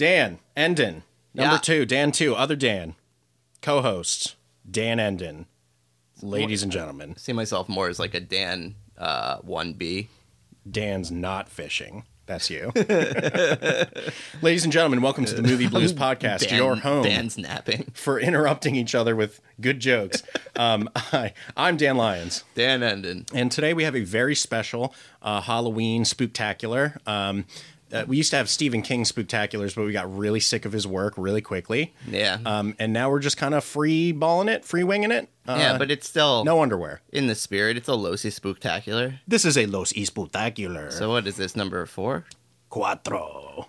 Dan Endon, number Yeah. two. Dan two, other Dan, co-host Dan Endon. Ladies and gentlemen, see myself more as like a Dan uh, 1B. Dan's not fishing. That's you. Ladies and gentlemen, welcome to the Movie Blues Podcast, Dan, your home Dan's napping. for interrupting each other with good jokes. Um, hi, I'm Dan Lyons. Dan Endon. And today we have a very special uh, Halloween spooktacular. Um, uh, we used to have Stephen King spooktaculars, but we got really sick of his work really quickly. Yeah. Um, and now we're just kind of free balling it, free winging it. Uh, yeah, but it's still no underwear. in the spirit. It's a Losi Spooktacular. This is a Los Spooktacular. So what is this number four? Cuatro.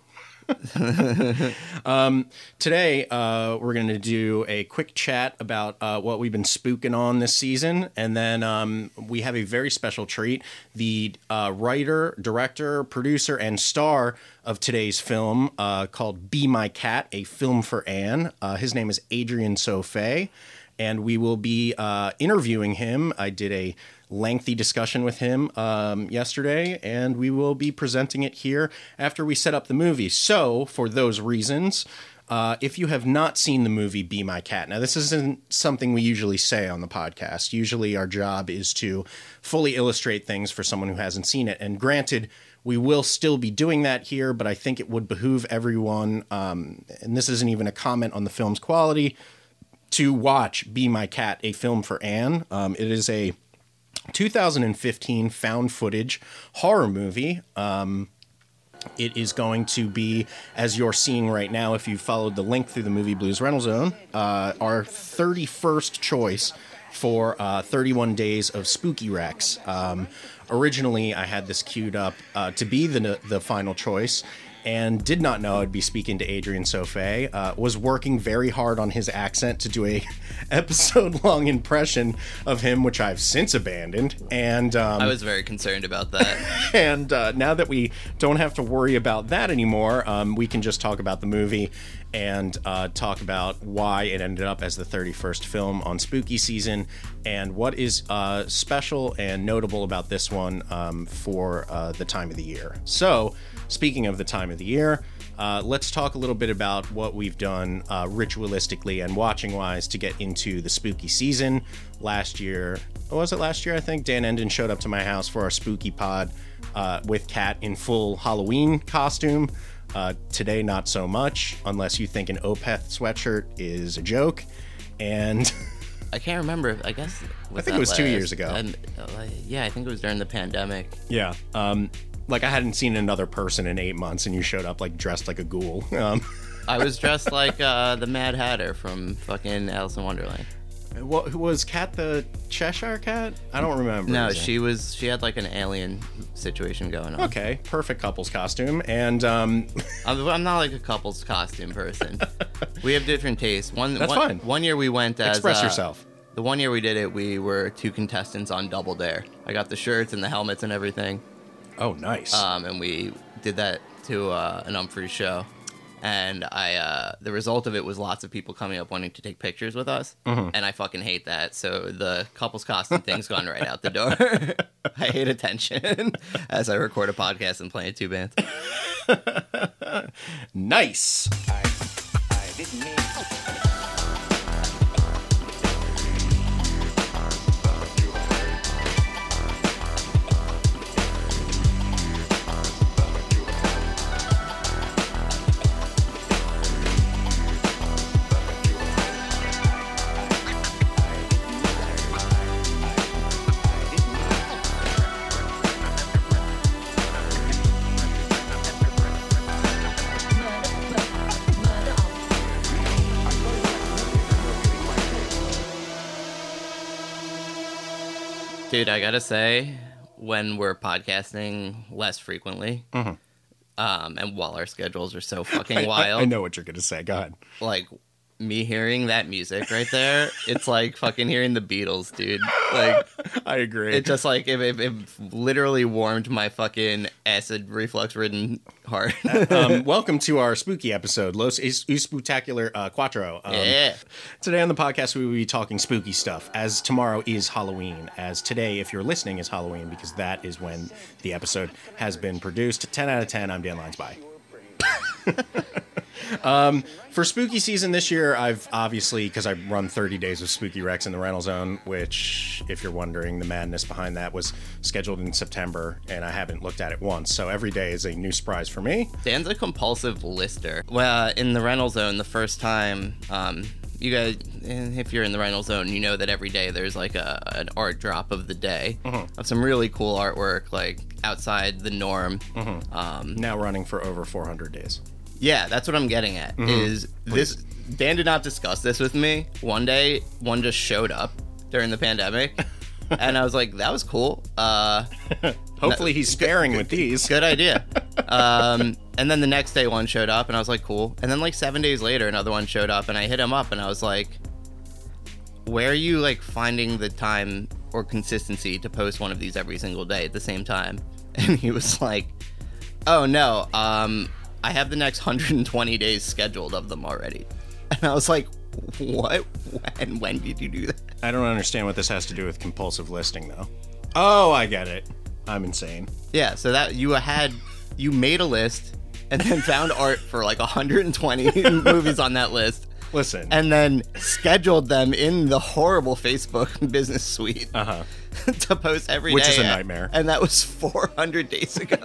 um, today, uh, we're going to do a quick chat about uh, what we've been spooking on this season. And then um, we have a very special treat. The uh, writer, director, producer, and star of today's film uh, called Be My Cat, a film for Anne. Uh, his name is Adrian Tofei. And we will be uh, interviewing him. I did a lengthy discussion with him um, yesterday, and we will be presenting it here after we set up the movie. So, for those reasons, uh, if you have not seen the movie Be My Cat, now this isn't something we usually say on the podcast. Usually, our job is to fully illustrate things for someone who hasn't seen it. And granted, we will still be doing that here, but I think it would behoove everyone, um, and this isn't even a comment on the film's quality, to watch Be My Cat, a film for Anne. Um, it is a 2015 found footage horror movie. Um, it is going to be, as you're seeing right now, if you followed the link through the Movie Blues Rental Zone, uh, our 31st choice for uh, 31 Days of Spooky Rex. Um, originally, I had this queued up uh, to be the, the final choice and did not know I'd be speaking to Adrian Tofei. Uh, was working very hard on his accent to do a episode long impression of him, which I've since abandoned. And um, I was very concerned about that. and uh, now that we don't have to worry about that anymore, um, we can just talk about the movie and uh, talk about why it ended up as the 31st film on spooky season and what is uh, special and notable about this one um, for uh, the time of the year. So, speaking of the time of the year, uh, let's talk a little bit about what we've done uh, ritualistically and watching wise to get into the spooky season. Last year, what was it last year? I think Dan Endon showed up to my house for our spooky pod uh, with Kat in full Halloween costume. Uh, today, not so much, unless you think an Opeth sweatshirt is a joke. And I can't remember. I guess. I think it was two years ago. And, uh, yeah, I think it was during the pandemic. yeah, um, like I hadn't seen another person in eight months, and you showed up like dressed like a ghoul. Um, I was dressed like uh, the Mad Hatter from fucking Alice in Wonderland. what was Cat the Cheshire Cat? I don't remember. No, his name. she was. She had like an alien situation going on. Okay, perfect couples costume, and um, I'm, I'm not like a couple's costume person. we have different tastes. One, That's one, fine. One year we went as express uh, yourself. The one year we did it, we were two contestants on Double Dare. I got the shirts and the helmets and everything, Oh, nice. um, and we did that to uh, an Umphreys show. And I, uh, the result of it was lots of people coming up wanting to take pictures with us, Mm-hmm. and I fucking hate that. So the couples costume thing's gone right out the door. I hate attention as I record a podcast and play in two bands. nice. Dude, I gotta say, when we're podcasting less frequently, um, and while our schedules are so fucking I- I- wild, I, know what you're gonna say. Go ahead. like me hearing that music right there, it's like fucking hearing the Beatles, dude. Like I agree. it just like it, it, it literally warmed my fucking acid reflux ridden heart. um, welcome to our spooky episode, Los Is- Spectacular uh, Quattro. Um, yeah. Today on the podcast, we will be talking spooky stuff, as tomorrow is Halloween. As today, if you're listening, is Halloween, because that is when the episode has been produced. 10 out of 10, I'm Dan Lines. Bye. For spooky season this year, I've obviously because I run 30 days of Spooky Rex in the rental zone, which, if you're wondering, the madness behind that was scheduled in September, and I haven't looked at it once. So every day is a new surprise for me. Dan's a compulsive lister. Well, in the rental zone, the first time, um, you guys, eh, if you're in the Rhino zone, you know that every day there's like a an art drop of the day of some really cool artwork, like outside the norm. Um, Now running for over 400 days. yeah, that's what I'm getting at. Is this Dan did not discuss this with me. One day, one just showed up during the pandemic, and I was like, "That was cool." Uh, Hopefully, he's sparing with these. Good idea. um, and then the next day, one showed up, and I was like, cool. And then like seven days later, another one showed up, and I hit him up, and I was like, where are you like finding the time or consistency to post one of these every single day at the same time? And he was like, oh no, um, I have the next 120 days scheduled of them already. And I was like, what? When? When did you do that? I don't understand what this has to do with compulsive listing, though. Oh, I get it. I'm insane. Yeah, so that you had you made a list and then found art for like 120 movies on that list Listen, and then scheduled them in the horrible Facebook business suite uh-huh. to post every day. Which is a nightmare. And that was 400 days ago.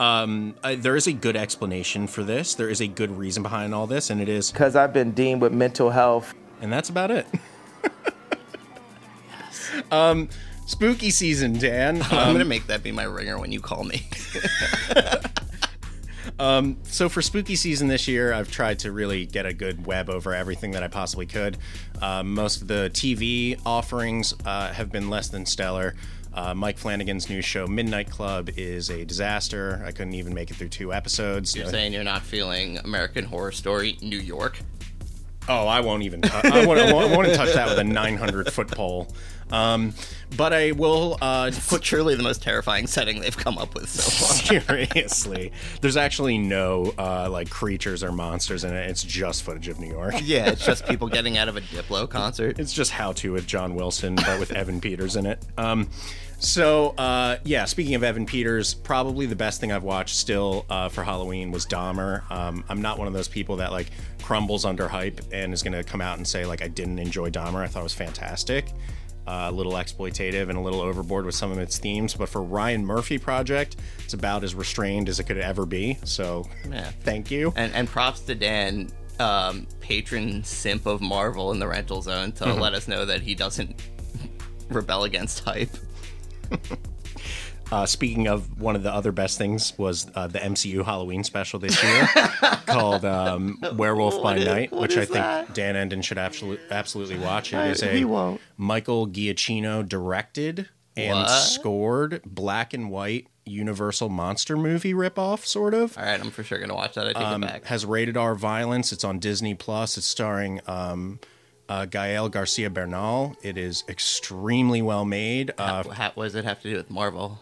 Uh, there is a good explanation for this. There is a good reason behind all this, and it is, because I've been deemed with mental health. and that's about it. Yes. Um, spooky season, Dan. I'm going to make that be my ringer when you call me. Um, so for spooky season this year, I've tried to really get a good web over everything that I possibly could. Uh, most of the TV offerings uh, have been less than stellar. Uh, Mike Flanagan's new show, Midnight Club, is a disaster. I couldn't even make it through two episodes. You're saying you're not feeling American Horror Story New York? Oh, I won't even. T- I, won't, I won't even touch that with a 900 foot pole. Um, but I will uh, put Truly the most terrifying setting they've come up with so far. seriously. There's actually no uh, like creatures or monsters in it. It's just footage of New York. yeah, it's just people getting out of a Diplo concert. It's just How to with John Wilson, but with Evan Peters in it. Um, so uh, yeah, speaking of Evan Peters, probably the best thing I've watched still uh, for Halloween was Dahmer. Um, I'm not one of those people that like crumbles under hype and is going to come out and say like I didn't enjoy Dahmer. I thought it was fantastic. Uh, a little exploitative and a little overboard with some of its themes, but for Ryan Murphy project, it's about as restrained as it could ever be. So, Yeah. thank you. And, and props to Dan, um, patron simp of Marvel in the rental zone, to let us know that he doesn't rebel against hype. Uh, speaking of one of the other best things was uh, the MCU Halloween special this year called um, Werewolf by What is- Night, which I think that? Dan Endon should absolutely absolutely watch. It I- is he a won't. Michael Giacchino directed and What? scored black and white Universal monster movie ripoff, sort of. All right, I'm for sure going to watch that. I take Um, it back. has rated R violence. It's on Disney Plus. It's starring um, uh, Gael Garcia Bernal. It is extremely well made. Uh, How, what does it have to do with Marvel?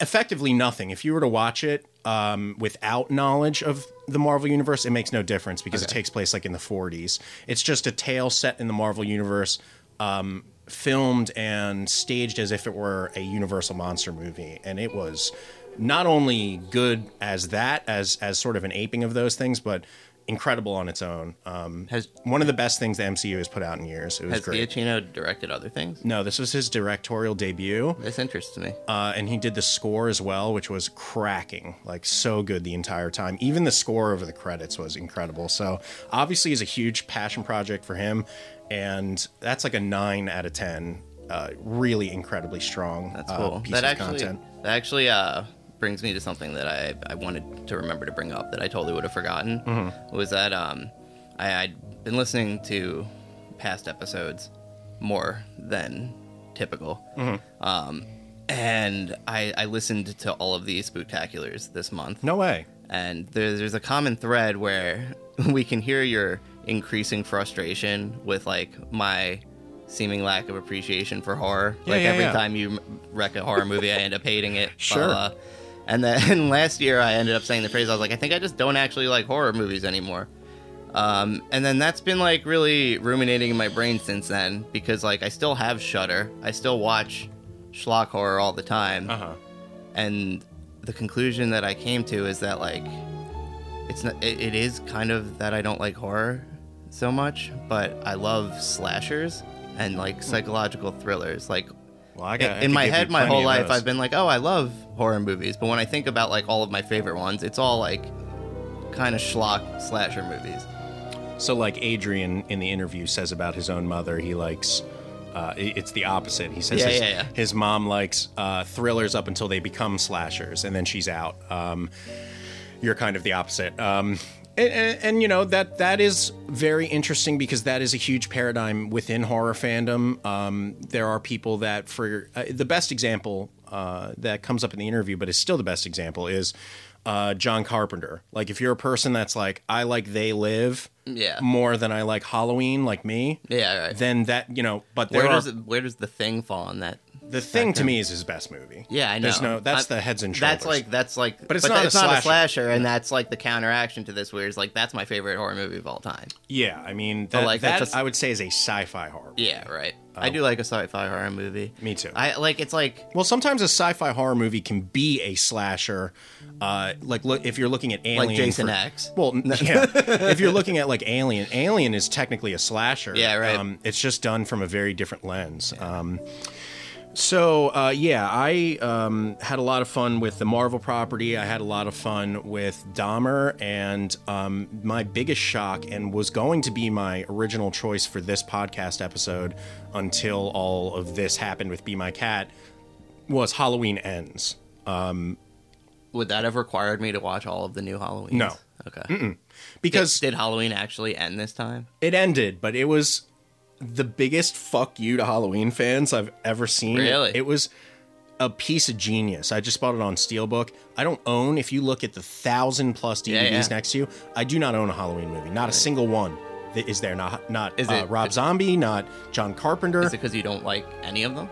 Effectively nothing. If you were to watch it um, without knowledge of the Marvel universe, it makes no difference because it takes place like in the 40s. It's just a tale set in the Marvel universe, um, filmed and staged as if it were a Universal monster movie, and it was not only good as that, as as sort of an aping of those things, but incredible on its own. Um, Has- one of the best things the MCU has put out in years. It was Has great. Giacchino directed other things? no, this was his directorial debut This interests me. uh, and he did the score as well, which was cracking, like so good the entire time. Even the score over the credits was incredible. So obviously, is a huge passion project for him, and that's like a nine out of ten. Uh, really incredibly strong. That's uh, cool. piece that of actually, content. that actually uh, brings me to something that I, I wanted to remember to bring up that I totally would have forgotten. Mm-hmm. Was that um, I, I'd been listening to past episodes more than typical. Mm-hmm. Um, and I, I listened to all of these spectaculars this month. No way. and there, there's a common thread where we can hear your increasing frustration with like my seeming lack of appreciation for horror. Yeah, like yeah, every yeah. time you wreck a horror movie, I end up hating it. blah, Sure. blah. And then last year, I ended up saying the phrase. I was like, I think I just don't actually like horror movies anymore. Um, and then that's been like really ruminating in my brain since then because like I still have Shudder, I still watch schlock horror all the time Uh huh. and the conclusion that I came to is that like it's not. It, it is kind of that I don't like horror so much, but I love slashers and like psychological thrillers. Like Well, I got in my head, my whole life. I've been like, oh, I love horror movies. But when I think about like all of my favorite ones, it's all like kind of schlock slasher movies. So, like Adrian in the interview says about his own mother, he likes. Uh, it's the opposite. He says Yeah, his, yeah, yeah. his mom likes uh, thrillers up until they become slashers, and then she's out. Um, you're kind of the opposite. Um, and, and, and, you know that that is very interesting because that is a huge paradigm within horror fandom. Um, there are people that, for uh, the best example uh, that comes up in the interview, but is still the best example, is uh, John Carpenter. Like, if you're a person that's like, I like They Live Yeah. more than I like Halloween, like me, Yeah, right. then that you know. But there Where are, does it, where does the thing fall on that? The thing to me is his best movie. Yeah, I know. There's no that's I- the heads and shoulders. That's like that's like, But it's not a it's not slasher. a slasher, and that's like the counteraction to this. Where it's like that's my favorite horror movie of all time. yeah. I mean, that, like, that that's a- I would say is a sci-fi horror. Yeah, right. I do like a sci-fi horror movie. Me too. I like it's like Well, sometimes a sci-fi horror movie can be a slasher. Uh, like, look if you're looking at Alien, like Jason for- X. Well, yeah. if you're looking at like Alien, Alien is technically a slasher. Yeah, right. Um, it's just done from a very different lens. Um, so uh, yeah, I um, had a lot of fun with the Marvel property. I had a lot of fun with Dahmer, and um, my biggest shock, and was going to be my original choice for this podcast episode until all of this happened with Be My Cat, was Halloween Ends. Would that have required me to watch all of the new Halloween? No. Okay. Because Did Halloween actually end this time? it ended, but it was the biggest fuck you to Halloween fans I've ever seen. Really? It, was a piece of genius. I just bought it on Steelbook. I don't own, if you look at the thousand plus DVDs Yeah, yeah. next to you, I do not own a Halloween movie. Not a single one that is there. Not not Is uh, it- Rob Zombie, not John Carpenter. Is it because you don't like any of them?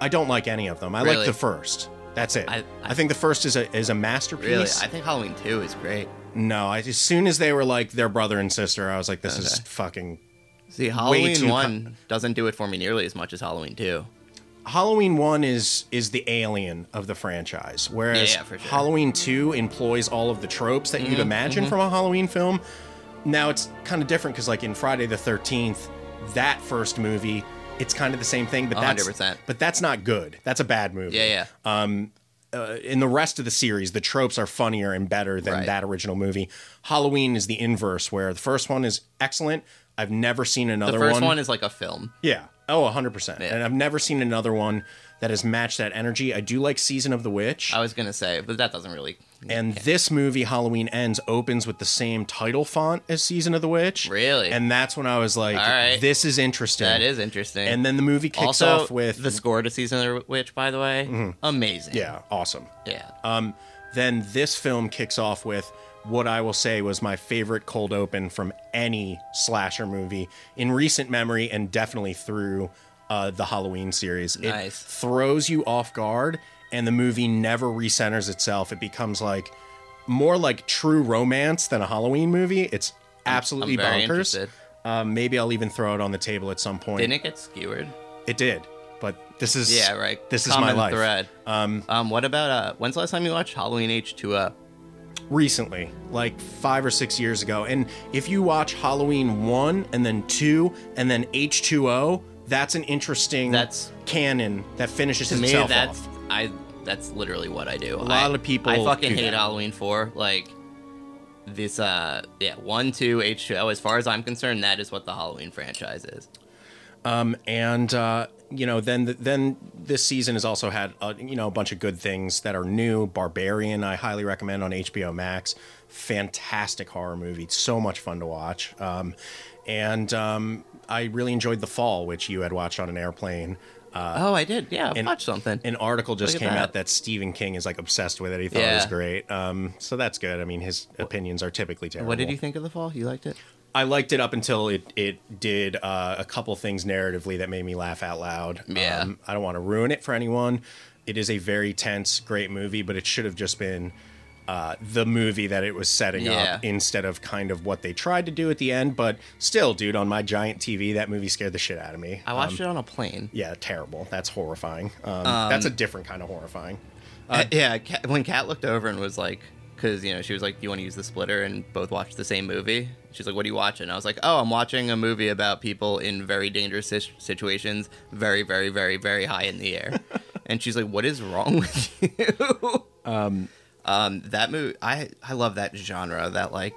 I don't like any of them. I Really? like the first. That's it. I- I, I- think the first is a is a masterpiece. Really? I think Halloween Two is great. no, I, as soon as they were like their brother and sister, I was like, this is fucking See, Halloween One doesn't do it for me nearly as much as Halloween Two. Halloween one is is the alien of the franchise, whereas Yeah, yeah, sure. Halloween two employs all of the tropes that Mm-hmm, you'd imagine from a Halloween film. Now it's kind of different because, like in Friday the Thirteenth, that first movie, it's kind of the same thing, but that's 100%. but that's not good. That's a bad movie. Yeah, yeah. Uh, in the rest of the series, the tropes are funnier and better than Right. that original movie. Halloween is the inverse, where the first one is excellent. I've never seen another one. the first one. one is like a film. Yeah. Oh, 100%. Yeah. And I've never seen another one that has matched that energy. I do like Season of the Witch. I was gonna say, but that doesn't really. and this movie, Halloween Ends, opens with the same title font as Season of the Witch. Really? And that's when I was like, All right. this is interesting. That is interesting. And then the movie kicks also off with. the score to Season of the Witch, by the way, amazing. yeah, awesome. yeah. Um, then this film kicks off with what I will say was my favorite cold open from any slasher movie in recent memory and definitely through uh, the Halloween series. It Nice. throws you off guard, and the movie never recenters itself. It becomes like more like true romance than a Halloween movie. It's absolutely I'm bonkers. Um, maybe I'll even throw it on the table at some point. Didn't it get skewered? It did, but this is Yeah, right. This is my life. Thread. Um, um, what about uh? When's the last time you watched Halloween H two O? Recently, like five or six years ago. And if you watch Halloween 1 and then 2 and then H2O, that's an interesting That's- canon that finishes To me, itself that's off. I. That's literally what I do. A lot of people I fucking hate that. Halloween four. Like this. Uh, yeah, one, two, H two O. As far as I'm concerned, that is what the Halloween franchise is. Um, and uh, you know then then this season has also had uh, you know a bunch of good things that are new barbarian i highly recommend on hbo max fantastic horror movie so much fun to watch um, and um, i really enjoyed the fall which you had watched on an airplane oh, I did. Yeah, I watched something. an article just came that. out that Stephen King is like obsessed with it. He thought it was great. Um, so that's good. I mean, his opinions are typically terrible. what did you think of the fall? You liked it? I liked it up until it it did uh, a couple things narratively that made me laugh out loud. Yeah. Um, I don't want to ruin it for anyone. It is a very tense, great movie, but it should have just been uh, the movie that it was setting Yeah. up instead of kind of what they tried to do at the end. But still, dude, on my giant TV, that movie scared the shit out of me. I watched it on a plane. Yeah, terrible. That's horrifying. Um, that's a different kind of horrifying. Uh, yeah, Kat, when Kat looked over and was like, because you know she was like, "Do you want to use the splitter?" and both watched the same movie. She's like, "What are you watching?" I was like, "Oh, I'm watching a movie about people in very dangerous situations, very, very, very, very high in the air." and she's like, "What is wrong with you?" um, um, that movie, I I love that genre. That like,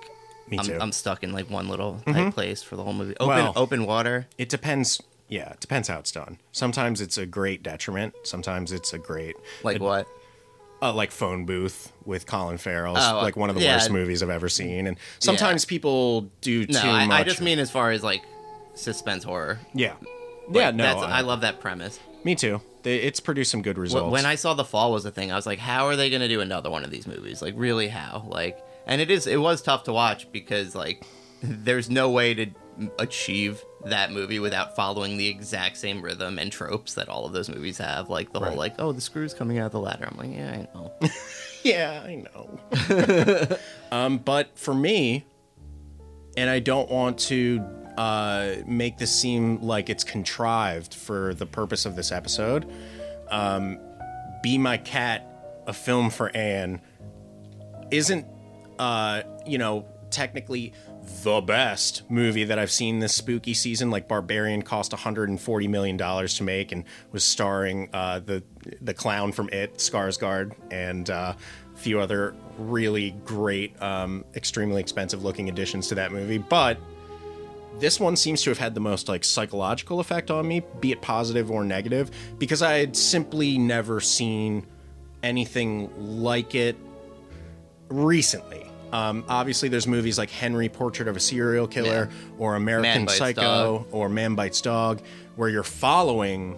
Me I'm, too. I'm stuck in like one little tight place for the whole movie. Open Well- open water. It depends. Yeah, it depends how it's done. Sometimes it's a great detriment. Sometimes it's a great Like it- what? Uh, like phone booth with Colin Farrell, Oh, like one of the yeah. worst movies I've ever seen. And sometimes people do No, too I, much. I just mean as far as like suspense horror. yeah, Like, yeah. No, that's, I, I love that premise. Me too. They, it's produced some good results. When I saw The Fall was a thing, I was like, how are they going to do another one of these movies? Like, really, how? Like, and it is, it was tough to watch because like, there's no way to achieve that movie without following the exact same rhythm and tropes that all of those movies have. Like the Right. whole like, oh, the screw's coming out of the ladder. I'm like, yeah, I know. yeah, I know. um, but for me, and I don't want to uh, make this seem like it's contrived for the purpose of this episode. Um, Be My Cat, a film for Anne, isn't, uh, you know, technically the best movie that I've seen this spooky season. Like Barbarian cost 140 million dollars to make and was starring uh, the the clown from It, Skarsgård, and uh, a few other really great, um, extremely expensive looking additions to that movie. But this one seems to have had the most like psychological effect on me, be it positive or negative, because I had simply never seen anything like it recently. Um, obviously, there's movies like Henry, Portrait of a Serial Killer, or American Psycho, Dog. or Man Bites Dog, where you're following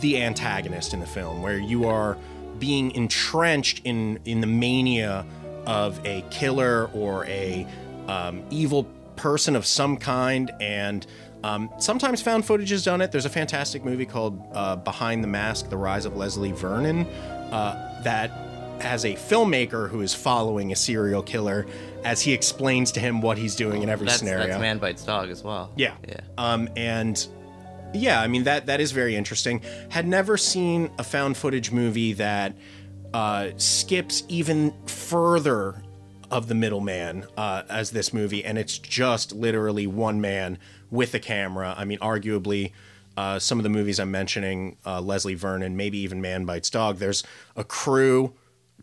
the antagonist in the film, where you are being entrenched in in the mania of a killer or a um, evil person of some kind, and um, sometimes found footage has done it. There's a fantastic movie called uh, Behind the Mask: The Rise of Leslie Vernon uh, that has a filmmaker who is following a serial killer as he explains to him what he's doing in every That's, scenario. that's Man Bites Dog as well. Yeah. Yeah. Um, and yeah, I mean that that is very interesting. Had never seen a found footage movie that uh, skips even further of the middleman uh, as this movie, and it's just literally one man with a camera. I mean, arguably. Uh, some of the movies I'm mentioning, uh, Leslie Vernon, maybe even Man Bites Dog. There's a crew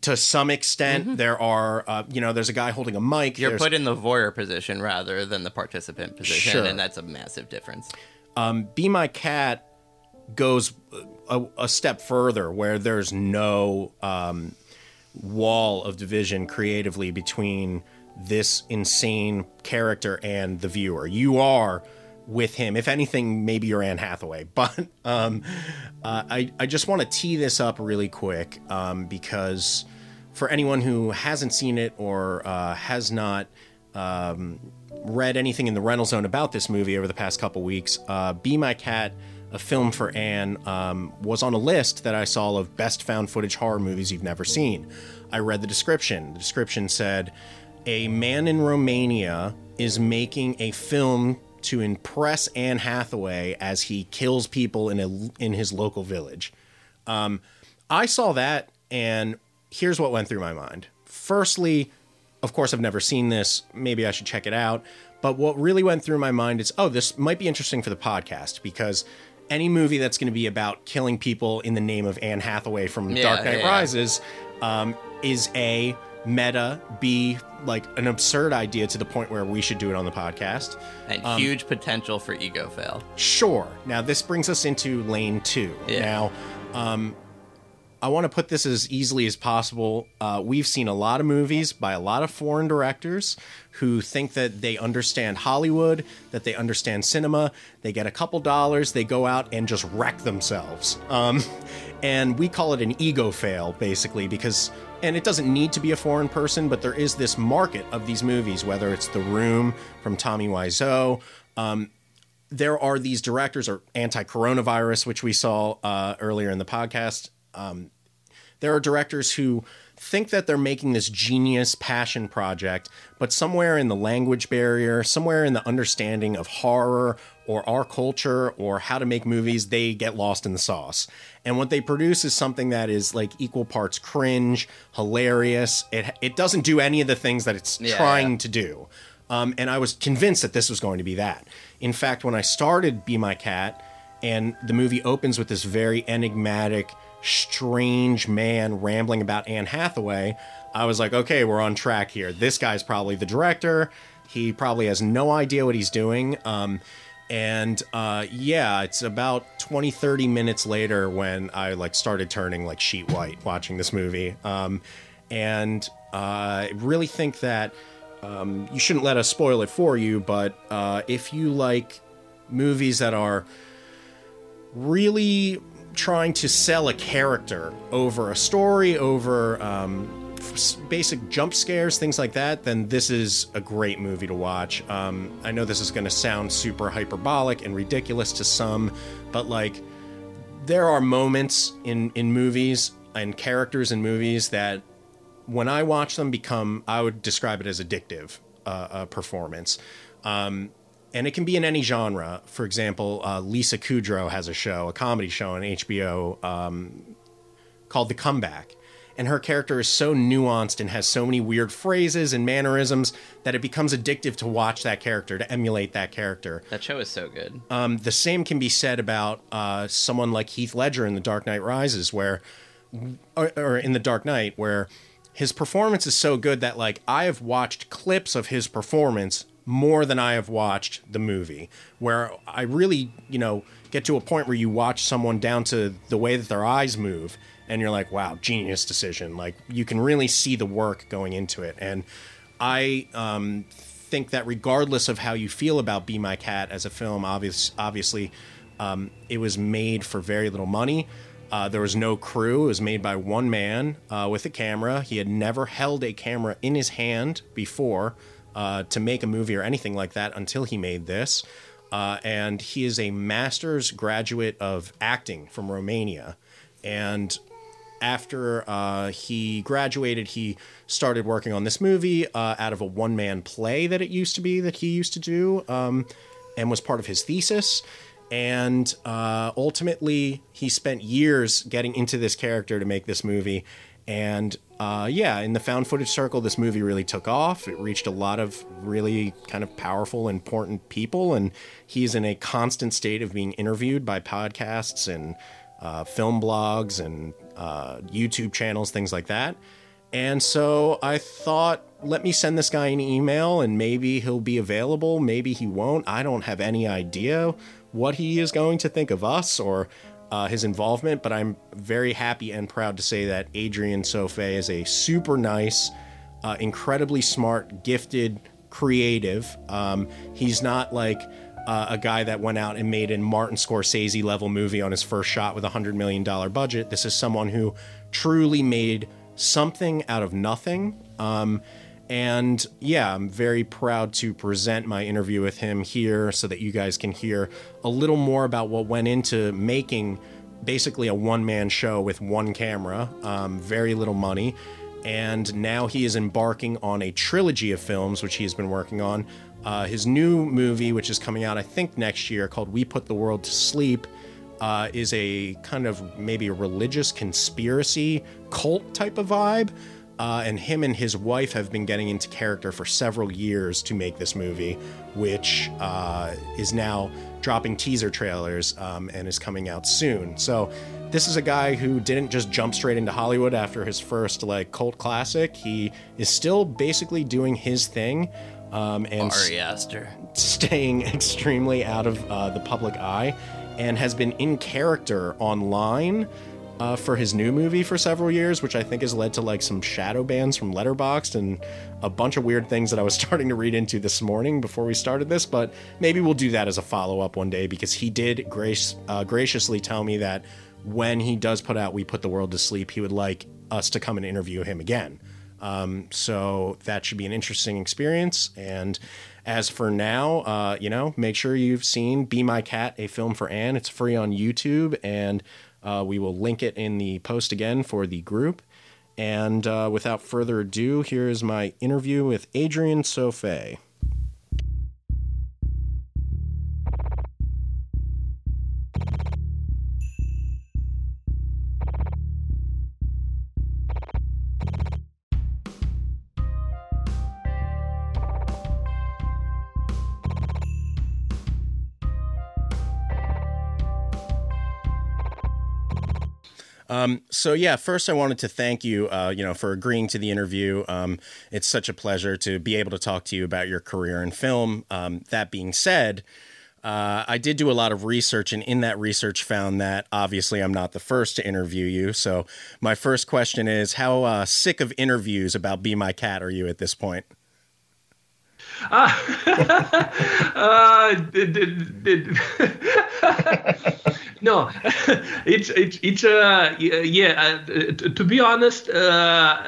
to some extent. There are, uh, you know, there's a guy holding a mic. Mm-hmm. You're there's- put in the voyeur position rather than the participant position, Sure. and that's a massive difference. Be My Cat goes a, a step further where there's no um, wall of division creatively between this insane character and the viewer. You are with him. If anything, maybe you're Anne Hathaway. But um, uh, I, I just want to tee this up really quick um, because for anyone who hasn't seen it or uh, has not um, read anything in the rental zone about this movie over the past couple weeks, uh, Be My Cat, a film for Anne, um, was on a list that I saw of best found footage horror movies you've never seen. I read the description. The description said, A man in Romania is making a film to impress Anne Hathaway as he kills people in a in his local village. Um, I saw that, and here's what went through my mind. Firstly, of course, I've never seen this. Maybe I should check it out. But what really went through my mind is, oh, this might be interesting for the podcast because any movie that's going to be about killing people in the name of Anne Hathaway from Yeah, Dark Knight yeah. Rises um, is a meta, be like an absurd idea to the point where we should do it on the podcast. And Um, huge potential for ego fail. Sure. Now this brings us into lane two. Yeah. Now, um, I want to put this as easily as possible. Uh, we've seen a lot of movies by a lot of foreign directors who think that they understand Hollywood, that they understand cinema. They get a couple dollars, they go out and just wreck themselves. Um, and we call it an ego fail, basically, because, and it doesn't need to be a foreign person, but there is this market of these movies, whether it's The Room from Tommy Wiseau, um, there are these directors or anti-coronavirus which we saw uh, earlier in the podcast. Um, there are directors who think that they're making this genius passion project, but somewhere in the language barrier, somewhere in the understanding of horror or our culture or how to make movies, they get lost in the sauce. And what they produce is something that is like equal parts cringe, hilarious. It it doesn't do any of the things that it's Yeah, trying yeah. to do. Um, and I was convinced that this was going to be that. In fact, when I started Be My Cat, and the movie opens with this very enigmatic, strange man rambling about Anne Hathaway, I was like, okay, we're on track here. This guy's probably the director. He probably has no idea what he's doing. Um, and uh, yeah, it's about 20, 30 minutes later when I like started turning like sheet white watching this movie. Um, and uh, I really think that um, you shouldn't let us spoil it for you, but uh, if you like movies that are really trying to sell a character over a story, over um, basic jump scares, things like that, then this is a great movie to watch. Um, I know this is going to sound super hyperbolic and ridiculous to some, but like there are moments in in movies and characters in movies that when I watch them become I would describe it as addictive uh, uh, performance. Um, and it can be in any genre. For example, uh, Lisa Kudrow has a show, a comedy show on HBO um, called The Comeback. And her character is so nuanced and has so many weird phrases and mannerisms that it becomes addictive to watch that character, to emulate that character. That show is so good. Um, the same can be said about uh, someone like Heath Ledger in The Dark Knight Rises, where, or, or in The Dark Knight, where his performance is so good that like I have watched clips of his performance more than I have watched the movie. Where I really, you know, get to a point where you watch someone down to the way that their eyes move, and you're like, wow, genius decision. Like you can really see the work going into it, and I um, think that regardless of how you feel about Be My Cat as a film, obvious, obviously, um, it was made for very little money. Uh, there was no crew. It was made by one man uh, with a camera. He had never held a camera in his hand before uh, to make a movie or anything like that until he made this. Uh, and he is a master's graduate of acting from Romania. And after uh, he graduated, he started working on this movie uh, out of a one man play that it used to be that he used to do um, and was part of his thesis. And uh, ultimately, he spent years getting into this character to make this movie. And uh, yeah, in the found footage circle, this movie really took off. It reached a lot of really kind of powerful, important people. And he's in a constant state of being interviewed by podcasts and uh, film blogs and uh, YouTube channels, things like that. And so I thought, let me send this guy an email and maybe he'll be available. Maybe he won't. I don't have any idea what he is going to think of us or uh, his involvement, but I'm very happy and proud to say that Adrian Tofei is a super nice, uh, incredibly smart, gifted, creative. Um, he's not like uh, a guy that went out and made a Martin Scorsese level movie on his first shot with a $100 million budget. This is someone who truly made something out of nothing. Um, and yeah, I'm very proud to present my interview with him here so that you guys can hear a little more about what went into making basically a one man show with one camera, um, very little money. And now he is embarking on a trilogy of films, which he has been working on. Uh, his new movie, which is coming out, I think, next year, called We Put the World to Sleep, uh, is a kind of maybe a religious conspiracy cult type of vibe. Uh, and him and his wife have been getting into character for several years to make this movie, which uh, is now dropping teaser trailers um, and is coming out soon. So this is a guy who didn't just jump straight into Hollywood after his first like cult classic. He is still basically doing his thing. Um, and Ari Aster. staying extremely out of uh, the public eye and has been in character online uh, for his new movie for several years, which I think has led to like some shadow bans from Letterboxd and a bunch of weird things that I was starting to read into this morning before we started this. But maybe we'll do that as a follow up one day because he did grace uh, graciously tell me that when he does put out "We Put the World to Sleep," he would like us to come and interview him again. Um, so that should be an interesting experience. And as for now, uh, you know, make sure you've seen Be My Cat, a film for Anne. It's free on YouTube, and uh, we will link it in the post again for the group. And uh, without further ado, here is my interview with Adrian Tofei. Um, so yeah, first I wanted to thank you, uh, you know, for agreeing to the interview. Um, it's such a pleasure to be able to talk to you about your career in film. Um, that being said, uh, I did do a lot of research, and in that research, found that obviously I'm not the first to interview you. So my first question is, how uh, sick of interviews about "Be My Cat" are you at this point? uh, did, did, did. no, it's it's it's uh yeah. Uh, to be honest, uh,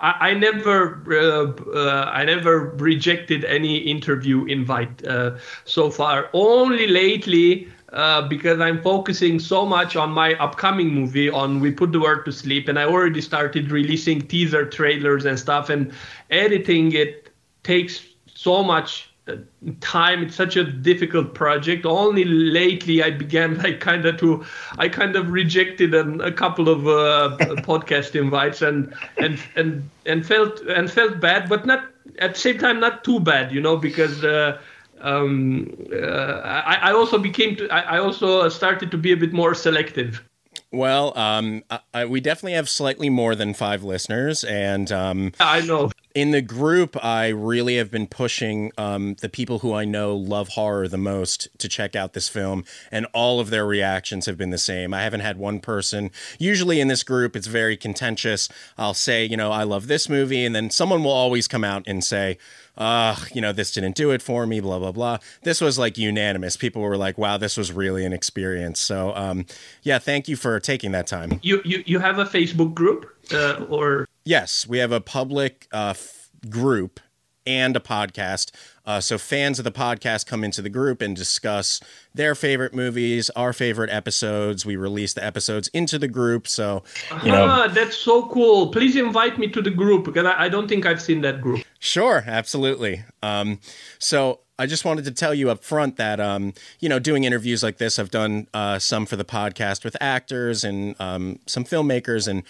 I, I, never uh, uh, I never rejected any interview invite uh, so far. Only lately. Uh, because I'm focusing so much on my upcoming movie on We Put the World to Sleep, and I already started releasing teaser trailers and stuff, and editing it takes so much uh, time. It's such a difficult project. Only lately i began like kind of to i kind of rejected an, a couple of uh, podcast invites and and and and felt and felt bad but not at the same time not too bad you know because uh, um, uh, I, I also became to, I, I also started to be a bit more selective. Well, um, I, we definitely have slightly more than five listeners, and um, I know in the group, I really have been pushing um, the people who I know love horror the most to check out this film, and all of their reactions have been the same. I haven't had one person. Usually in this group, it's very contentious. I'll say, you know, I love this movie, and then someone will always come out and say, uh, you know, this didn't do it for me, blah, blah, blah. This was like unanimous. People were like, wow, this was really an experience. So, um, yeah, thank you for taking that time. You, you, you have a Facebook group uh, or? Yes, we have a public uh, f- group and a podcast. Uh, so fans of the podcast come into the group and discuss their favorite movies, our favorite episodes. We release the episodes into the group. So, you know, ah, that's so cool. Please invite me to the group because I, I don't think I've seen that group. Sure, absolutely. Um, so I just wanted to tell you up front that um, you know, doing interviews like this, I've done uh, some for the podcast with actors and um, some filmmakers, and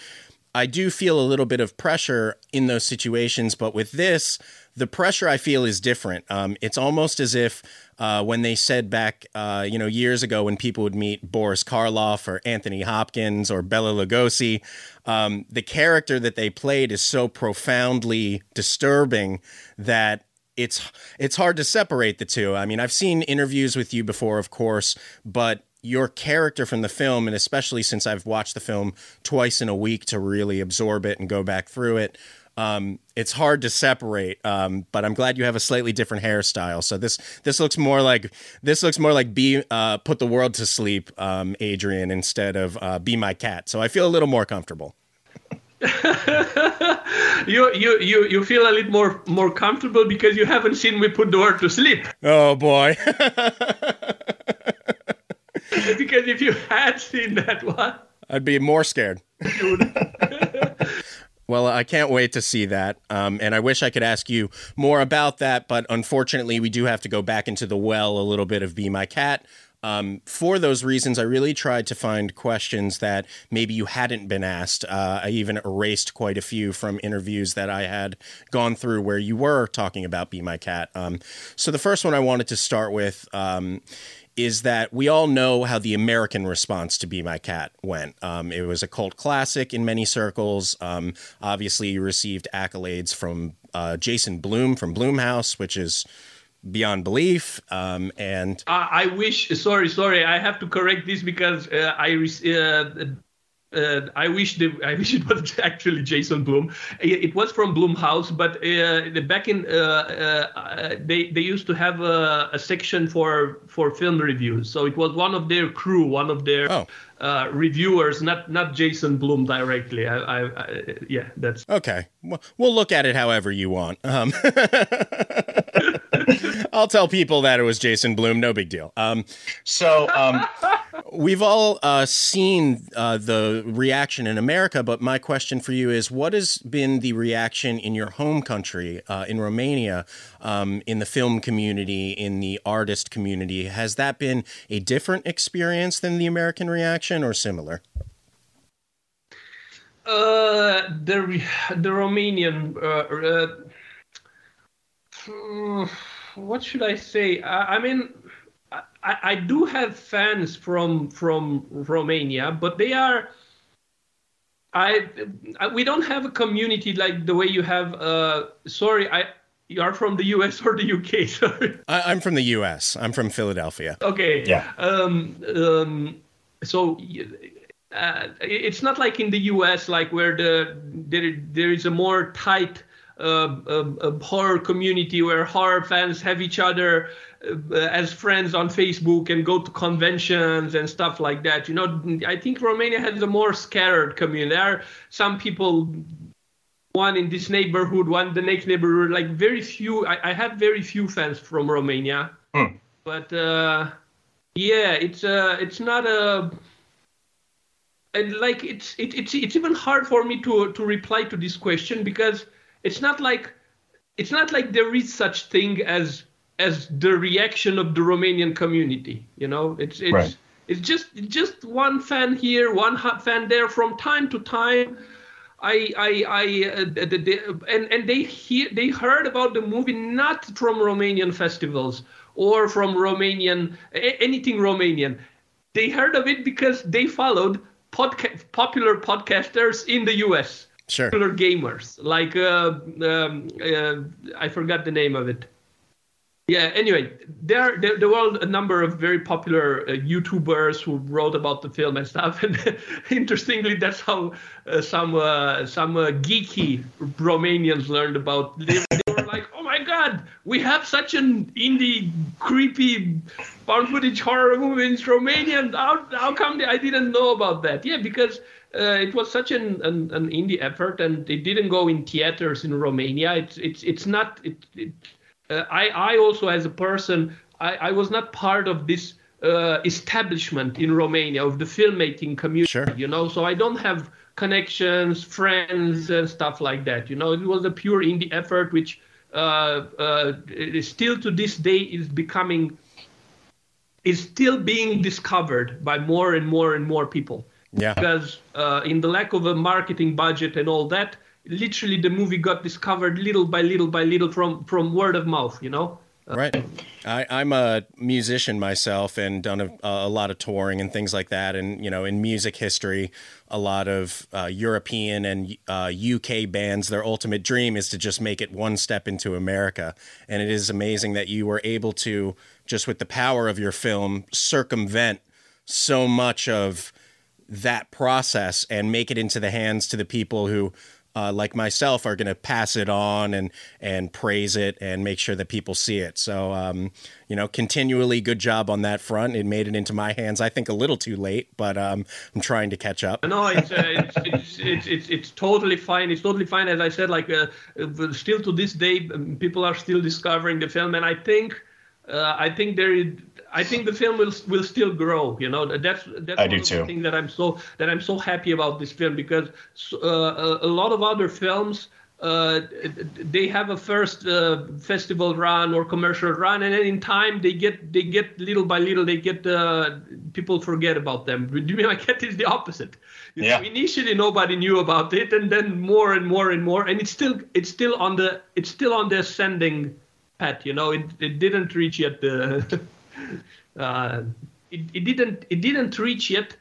I do feel a little bit of pressure in those situations. But with this, the pressure I feel is different. Um, it's almost as if uh, when they said back, uh, you know, years ago when people would meet Boris Karloff or Anthony Hopkins or Bela Lugosi, um, the character that they played is so profoundly disturbing that it's it's hard to separate the two. I mean, I've seen interviews with you before, of course, but your character from the film, and especially since I've watched the film twice in a week to really absorb it and go back through it, um, it's hard to separate. Um, but I'm glad you have a slightly different hairstyle. So this this looks more like this looks more like be uh, put the world to sleep, um, Adrian, instead of uh, be my cat. So I feel a little more comfortable. you, you you you feel a little more more comfortable because you haven't seen me put the world to sleep. Oh boy. because if you had seen that one, I'd be more scared. Well, I can't wait to see that. Um, and I wish I could ask you more about that, but unfortunately, we do have to go back into the well a little bit of Be My Cat. Um, for those reasons, I really tried to find questions that maybe you hadn't been asked. Uh, I even erased quite a few from interviews that I had gone through where you were talking about Be My Cat. Um, so the first one I wanted to start with um, is that we all know how the American response to Be My Cat went. Um, it was a cult classic in many circles. Um, obviously, you received accolades from uh, Jason Blum from Blumhouse, which is beyond belief. Um, and uh, I wish, sorry, sorry, I have to correct this because uh, I uh, uh, I wish I wish it was actually Jason Blum. It, it was from Blumhouse, but uh, back in uh, uh, they they used to have a, a, section for for film reviews. So it was one of their crew, one of their oh. Uh, reviewers, not not Jason Blum directly. I, I, I, yeah, that's okay. Well, look at it however you want. Um, I'll tell people that it was Jason Blum. No big deal. Um, so, um, we've all uh, seen uh, the reaction in America, but my question for you is what has been the reaction in your home country, uh, in Romania, um, in the film community, in the artist community? Has that been a different experience than the American reaction or similar? Uh, the the Romanian. Uh, uh, what should I say? I, I mean, I, I do have fans from from Romania, but they are. I, I we don't have a community like the way you have. Uh, sorry, I you are from the U.S. or the U.K. Sorry. I, am from the U.S. I'm from Philadelphia. Okay. Yeah. Um. Um. So. Uh, it's not like in the U.S. like where the there there is a more tight uh, uh, horror community where horror fans have each other uh, as friends on Facebook and go to conventions and stuff like that. You know, I think Romania has a more scattered community. There are some people, one in this neighborhood, one the next neighborhood. Like very few. I, I have very few fans from Romania, hmm. but uh, yeah, it's uh, it's not a. And like it's it, it's it's even hard for me to to reply to this question because it's not like it's not like there is such thing as as the reaction of the Romanian community. You know, it's it's right. it's just just one fan here, one fan there. From time to time, I I I uh, the, the, and and they hear they heard about the movie not from Romanian festivals or from Romanian anything Romanian. They heard of it because they followed podca- popular podcasters in the U.S. Sure. Popular gamers like uh, um, uh, I forgot the name of it yeah anyway there, there, there were a number of very popular uh, youtubers who wrote about the film and stuff and interestingly that's how uh, some uh, some uh, geeky romanians learned about they were like oh my god we have such an indie creepy found footage horror movie in romania how, how come i didn't know about that yeah because uh, it was such an, an, an indie effort and it didn't go in theaters in romania it's it's it's not it, it uh, I, I also, as a person, I, I was not part of this uh, establishment in Romania of the filmmaking community. Sure. You know, so I don't have connections, friends, and stuff like that. You know, it was a pure indie effort, which uh, uh, still to this day is becoming, is still being discovered by more and more and more people. Yeah. Because uh, in the lack of a marketing budget and all that, literally the movie got discovered little by little by little from from word of mouth you know right. I, i'm a musician myself and done a, a, lot of touring and things like that. And you know in music history a lot of uh, european and uh, uk bands their ultimate dream is to just make it one step into america. And it is amazing that you were able to just with the power of your film circumvent so much of that process and make it into the hands to the people who uh, like myself are going to pass it on and and praise it and make sure that people see it. So um, you know, continually good job on that front. It made it into my hands. I think a little too late, but um, I'm trying to catch up. No, it's, uh, it's, it's, it's, it's, it's totally fine. It's totally fine. As I said, like uh, still to this day, um, people are still discovering the film, and I think uh, I think there is I think the film will will still grow. You know, that's that's I one do of too. the things that I'm so that I'm so happy about this film because uh, a, lot of other films. Uh, they have a first uh, festival run or commercial run, and then in time they get they get little by little they get uh, people forget about them. But do you mean my cat is the opposite. Yeah. Initially nobody knew about it, and then more and more and more, and it's still it's still on the it's still on the ascending path. You know, it it didn't reach yet the uh, it, it didn't it didn't reach yet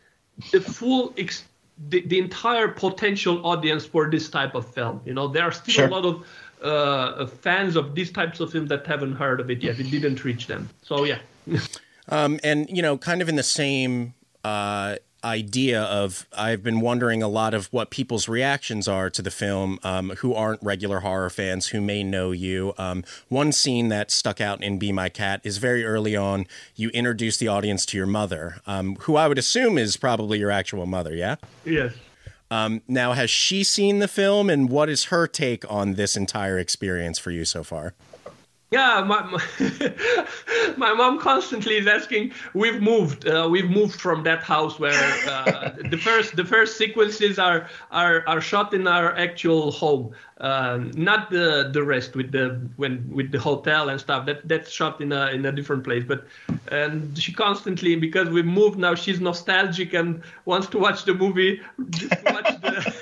the full ex- the, the entire potential audience for this type of film. You know, there are still Sure. a lot of uh, fans of these types of film that haven't heard of it yet. It didn't reach them. So yeah. Um, and you know, kind of in the same uh, idea of, I've been wondering a lot of what people's reactions are to the film, um, who aren't regular horror fans, who may know you. Um, one scene that stuck out in Be My Cat is very early on. You introduce the audience to your mother, um, who I would assume is probably your actual mother. Yeah. Yes. Um, now, has she seen the film, and what is her take on this entire experience for you so far? Yeah, my, my, my mom constantly is asking. We've moved. Uh, we've moved from that house where uh, the first the first sequences are are are shot in our actual home, uh, not the the rest with the when with the hotel and stuff. That that's shot in a in a different place. But and she constantly because we moved now, she's nostalgic and wants to watch the movie, watch the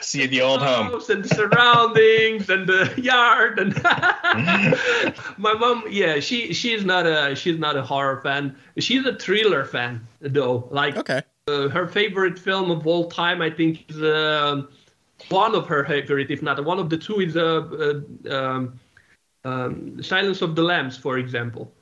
See the old home. and the surroundings and the yard and my mom yeah she she's not a she's not a horror fan she's a thriller fan though like Okay. uh, her favorite film of all time i think is um one of her favorite if not one of the two is uh, uh, um, um, silence of the lambs for example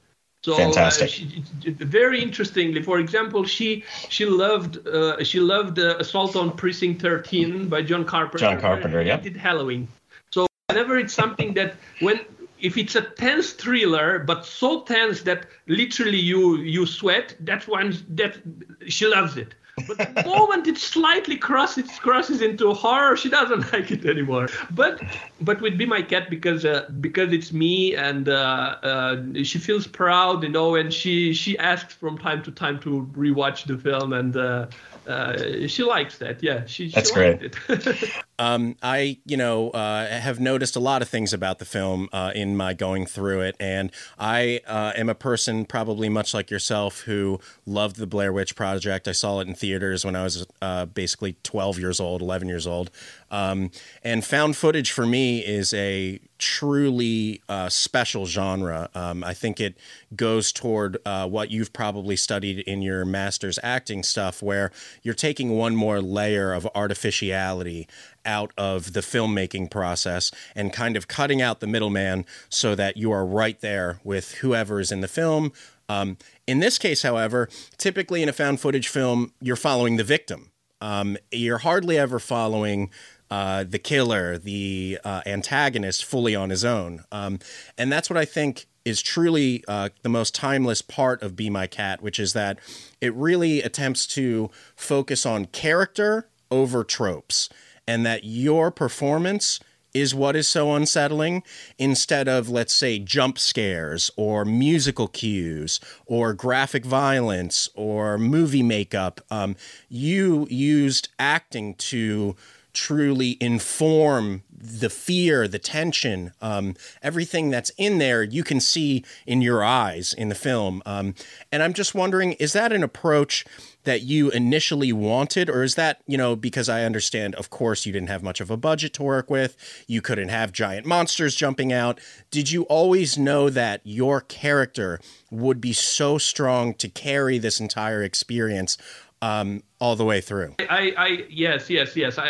so Fantastic. Uh, she, very interestingly, for example, she she loved uh, she loved uh, Assault on Precinct 13 by John Carpenter. John Carpenter, yeah. Did Halloween. So whenever it's something that when if it's a tense thriller, but so tense that literally you you sweat, that's when that she loves it. But the moment it slightly crosses crosses into horror, she doesn't like it anymore. But but with Be My Cat because uh, because it's me and uh, uh, she feels proud, you know, and she she asks from time to time to rewatch the film and uh, uh, she likes that. Yeah, she. That's she It. Um, I, you know, uh, have noticed a lot of things about the film uh, in my going through it, and I uh, am a person probably much like yourself who loved the Blair Witch Project. I saw it in theaters when I was uh, basically 12 years old, 11 years old. Um, and found footage for me is a truly uh, special genre. Um, I think it goes toward uh, what you've probably studied in your master's acting stuff, where you're taking one more layer of artificiality out of the filmmaking process and kind of cutting out the middleman so that you are right there with whoever is in the film. Um, in this case, however, typically in a found footage film, you're following the victim. Um, you're hardly ever following uh, the killer, the uh, antagonist, fully on his own. Um, and that's what I think is truly uh, the most timeless part of Be My Cat, which is that it really attempts to focus on character over tropes, and that your performance is what is so unsettling instead of let's say jump scares or musical cues or graphic violence or movie makeup um, you used acting to truly inform the fear, the tension, um, everything that's in there, you can see in your eyes in the film. Um, and I'm just wondering, is that an approach that you initially wanted, or is that, you know, because I understand, of course, you didn't have much of a budget to work with, you couldn't have giant monsters jumping out. Did you always know that your character would be so strong to carry this entire experience? Um, all the way through. I, I yes, yes, yes. I,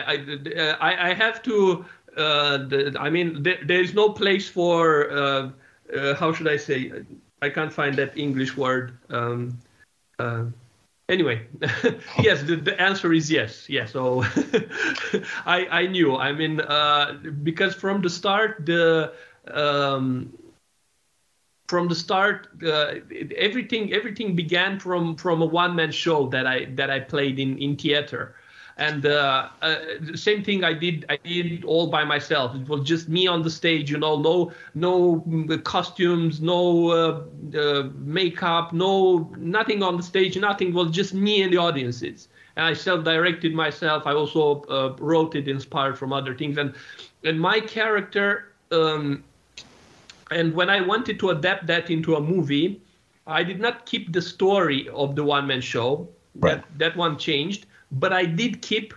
I, I have to. Uh, I mean, there, there is no place for. Uh, uh, how should I say? I can't find that English word. Um, uh, anyway, yes. The, the answer is yes. Yes. So I, I knew. I mean, uh, because from the start, the. Um, from the start, uh, everything everything began from from a one man show that I that I played in in theater, and uh, uh, the same thing I did I did all by myself. It was just me on the stage, you know, no no costumes, no uh, makeup, no nothing on the stage, nothing. It was just me and the audiences, and I self directed myself. I also uh, wrote it inspired from other things, and and my character. Um, and when I wanted to adapt that into a movie, I did not keep the story of the one man show. Right. That, that one changed, but I did keep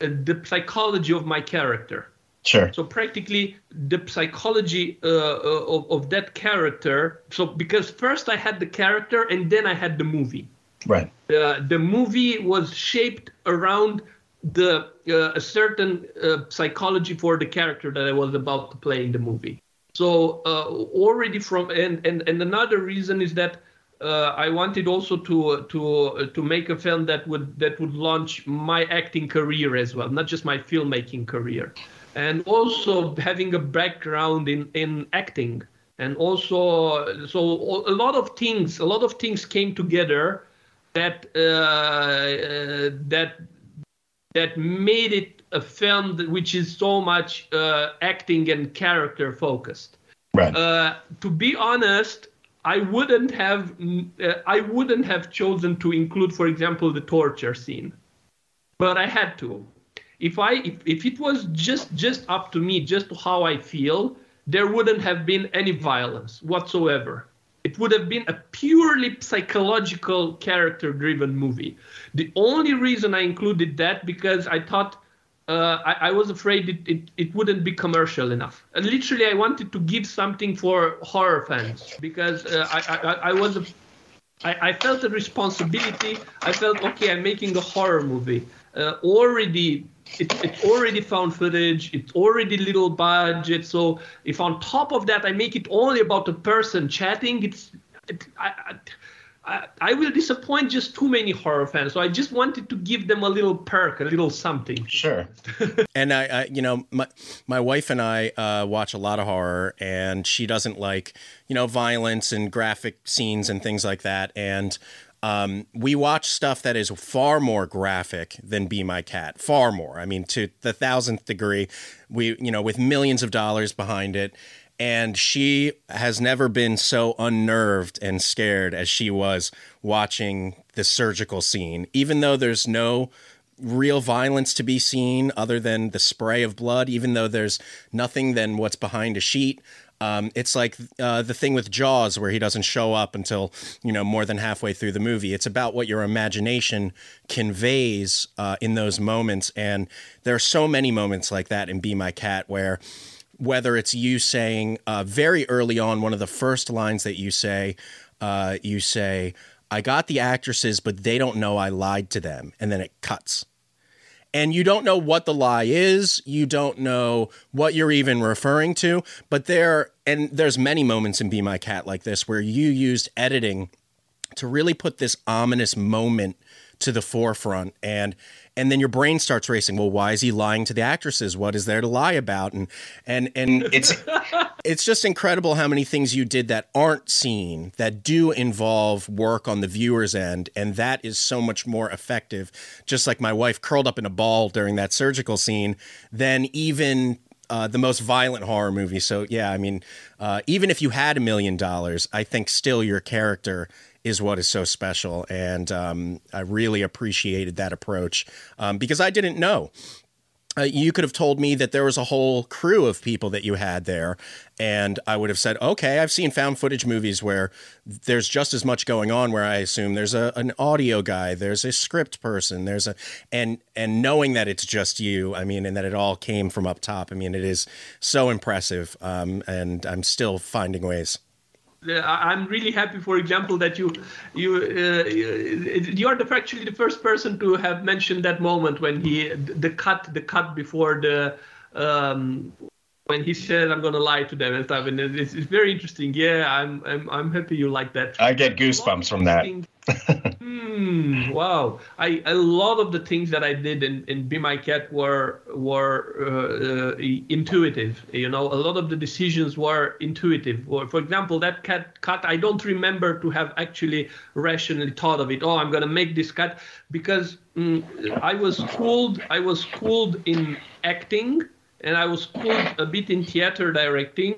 uh, the psychology of my character. Sure. So practically the psychology uh, of, of that character. So because first I had the character and then I had the movie. Right. Uh, the movie was shaped around the uh, a certain uh, psychology for the character that I was about to play in the movie. So uh, already from and, and and another reason is that uh, I wanted also to to to make a film that would that would launch my acting career as well, not just my filmmaking career, and also having a background in in acting, and also so a lot of things a lot of things came together that uh, that that made it a film that, which is so much uh, acting and character focused. Right. Right. Uh, to be honest, I wouldn't have uh, I wouldn't have chosen to include, for example, the torture scene, but I had to. If I if, if it was just just up to me, just to how I feel, there wouldn't have been any violence whatsoever. It would have been a purely psychological character-driven movie. The only reason I included that because I thought uh, I, I, was afraid it, it, it, wouldn't be commercial enough. And literally, I wanted to give something for horror fans because uh, I, I, I, was a, I, I felt a responsibility. I felt okay. I'm making a horror movie. Uh, already, it, it's already found footage. It's already little budget. So if on top of that I make it only about a person chatting, it's it, I, I, I will disappoint just too many horror fans. So I just wanted to give them a little perk, a little something. Sure. and I, I, you know, my my wife and I uh, watch a lot of horror, and she doesn't like, you know, violence and graphic scenes and things like that. And um, we watch stuff that is far more graphic than Be My Cat, far more. I mean, to the thousandth degree. We, you know, with millions of dollars behind it and she has never been so unnerved and scared as she was watching the surgical scene even though there's no real violence to be seen other than the spray of blood even though there's nothing than what's behind a sheet um, it's like uh, the thing with Jaws, where he doesn't show up until you know more than halfway through the movie. It's about what your imagination conveys uh, in those moments, and there are so many moments like that in Be My Cat, where whether it's you saying uh, very early on, one of the first lines that you say, uh, you say, I got the actresses, but they don't know I lied to them. And then it cuts. And you don't know what the lie is. You don't know what you're even referring to. But there, and there's many moments in Be My Cat like this where you used editing to really put this ominous moment to the forefront. And and then your brain starts racing. Well, why is he lying to the actresses? What is there to lie about? And and and it's it's just incredible how many things you did that aren't seen that do involve work on the viewer's end, and that is so much more effective. Just like my wife curled up in a ball during that surgical scene, than even uh, the most violent horror movie. So yeah, I mean, uh, even if you had a million dollars, I think still your character is what is so special. And um, I really appreciated that approach um, because I didn't know. Uh, you could have told me that there was a whole crew of people that you had there, and I would have said, "Okay, I've seen found footage movies where there's just as much going on. Where I assume there's a an audio guy, there's a script person, there's a and and knowing that it's just you, I mean, and that it all came from up top. I mean, it is so impressive, um, and I'm still finding ways." I'm really happy, for example, that you you uh, you are the, actually the first person to have mentioned that moment when he the cut the cut before the um, when he said I'm gonna lie to them and stuff, and it's, it's very interesting. Yeah, I'm I'm I'm happy you like that. I get goosebumps from that. Hmm. wow. I a lot of the things that I did in, in Be My Cat were were uh, uh, intuitive. You know, a lot of the decisions were intuitive. Or, for example, that cat cut, I don't remember to have actually rationally thought of it. Oh, I'm gonna make this cut because mm, I was schooled. I was schooled in acting, and I was schooled a bit in theater directing.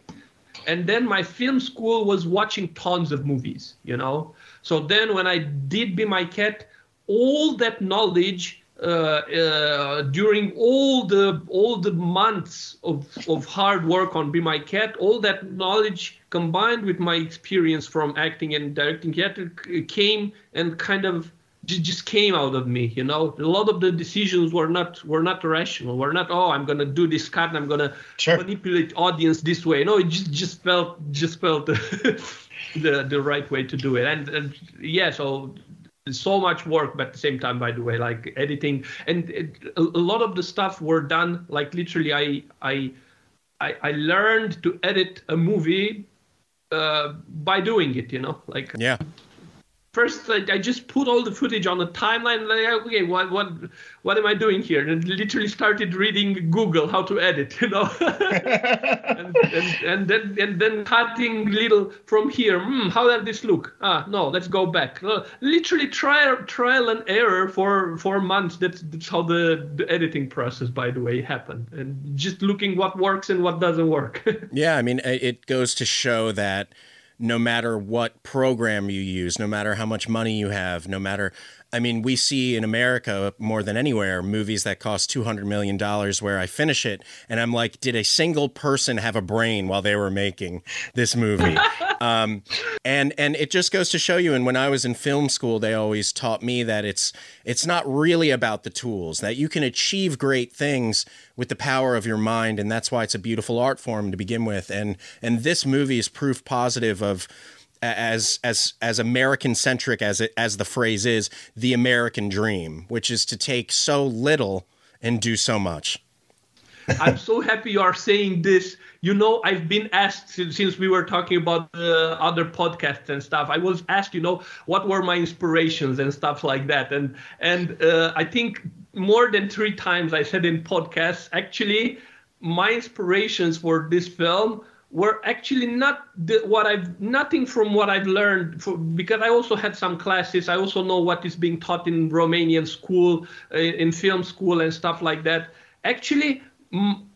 And then my film school was watching tons of movies you know? So then when I did Be My Cat, all that knowledge uh, uh, during all the all the months of, of hard work on Be My Cat, all that knowledge combined with my experience from acting and directing theater came and kind of just came out of me you know a lot of the decisions were not were not rational were not oh i'm gonna do this cut and i'm gonna sure. manipulate audience this way no it just just felt just felt the the right way to do it. And, and yeah, so so much work, but at the same time, by the way, like editing and it, a, lot of the stuff were done like literally. I I I, I learned to edit a movie uh, by doing it. You know, like yeah. First I, I, just put all the footage on the timeline like, okay what what what am i doing here? And literally started reading google how to edit you know? And, and, and, then and then cutting little from here. Hmm, how does this look? Ah no let's go back. Uh, literally trial trial and error for for months. That's, that's how the, the editing process by the way happened. And just looking what works and what doesn't work. Yeah i mean it goes to show that no matter what program you use, no matter how much money you have, no matter I mean, we see in America more than anywhere movies that cost $200 million where I finish it and I'm like, did a single person have a brain while they were making this movie? um, and, and it just goes to show you. And when I was in film school, they always taught me that it's, it's not really about the tools, that you can achieve great things with the power of your mind. And that's why it's a beautiful art form to begin with. And, and this movie is proof positive of, as as as American centric as it as the phrase is, the American dream, which is to take so little and do so much. I'm so happy you are saying this. You know, I've been asked since we were talking about uh, other podcasts and stuff. I was asked, you know, what were my inspirations and stuff like that. And and uh, I think more than three times I said in podcasts, actually, my inspirations for this film were actually not the, what I've nothing from what I've learned for, because I also had some classes. I also know what is being taught in Romanian school, uh, in film school, and stuff like that. Actually, m-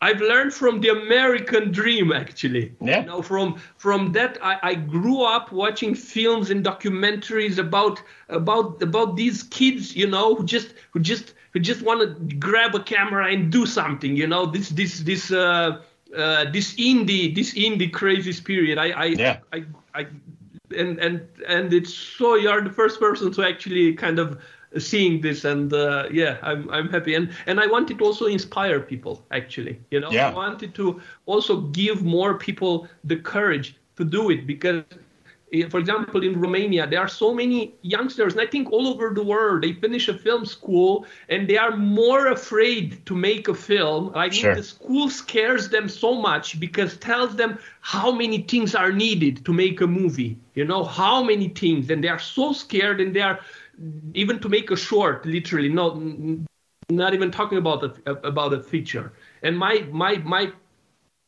I've learned from the American dream. Actually, yeah. You know, from from that, I, I grew up watching films and documentaries about about about these kids. You know, who just who just who just want to grab a camera and do something. You know, this this this. Uh, uh, this indie this indie crazy spirit. I I, yeah. I I and and and it's so you're the first person to actually kind of seeing this and uh, yeah i'm i'm happy and and i wanted to also inspire people actually you know yeah. i wanted to also give more people the courage to do it because for example, in Romania, there are so many youngsters, and I think all over the world, they finish a film school and they are more afraid to make a film. I think sure. the school scares them so much because tells them how many things are needed to make a movie. You know, how many things, and they are so scared, and they are even to make a short, literally, not not even talking about a, about a feature. And my my my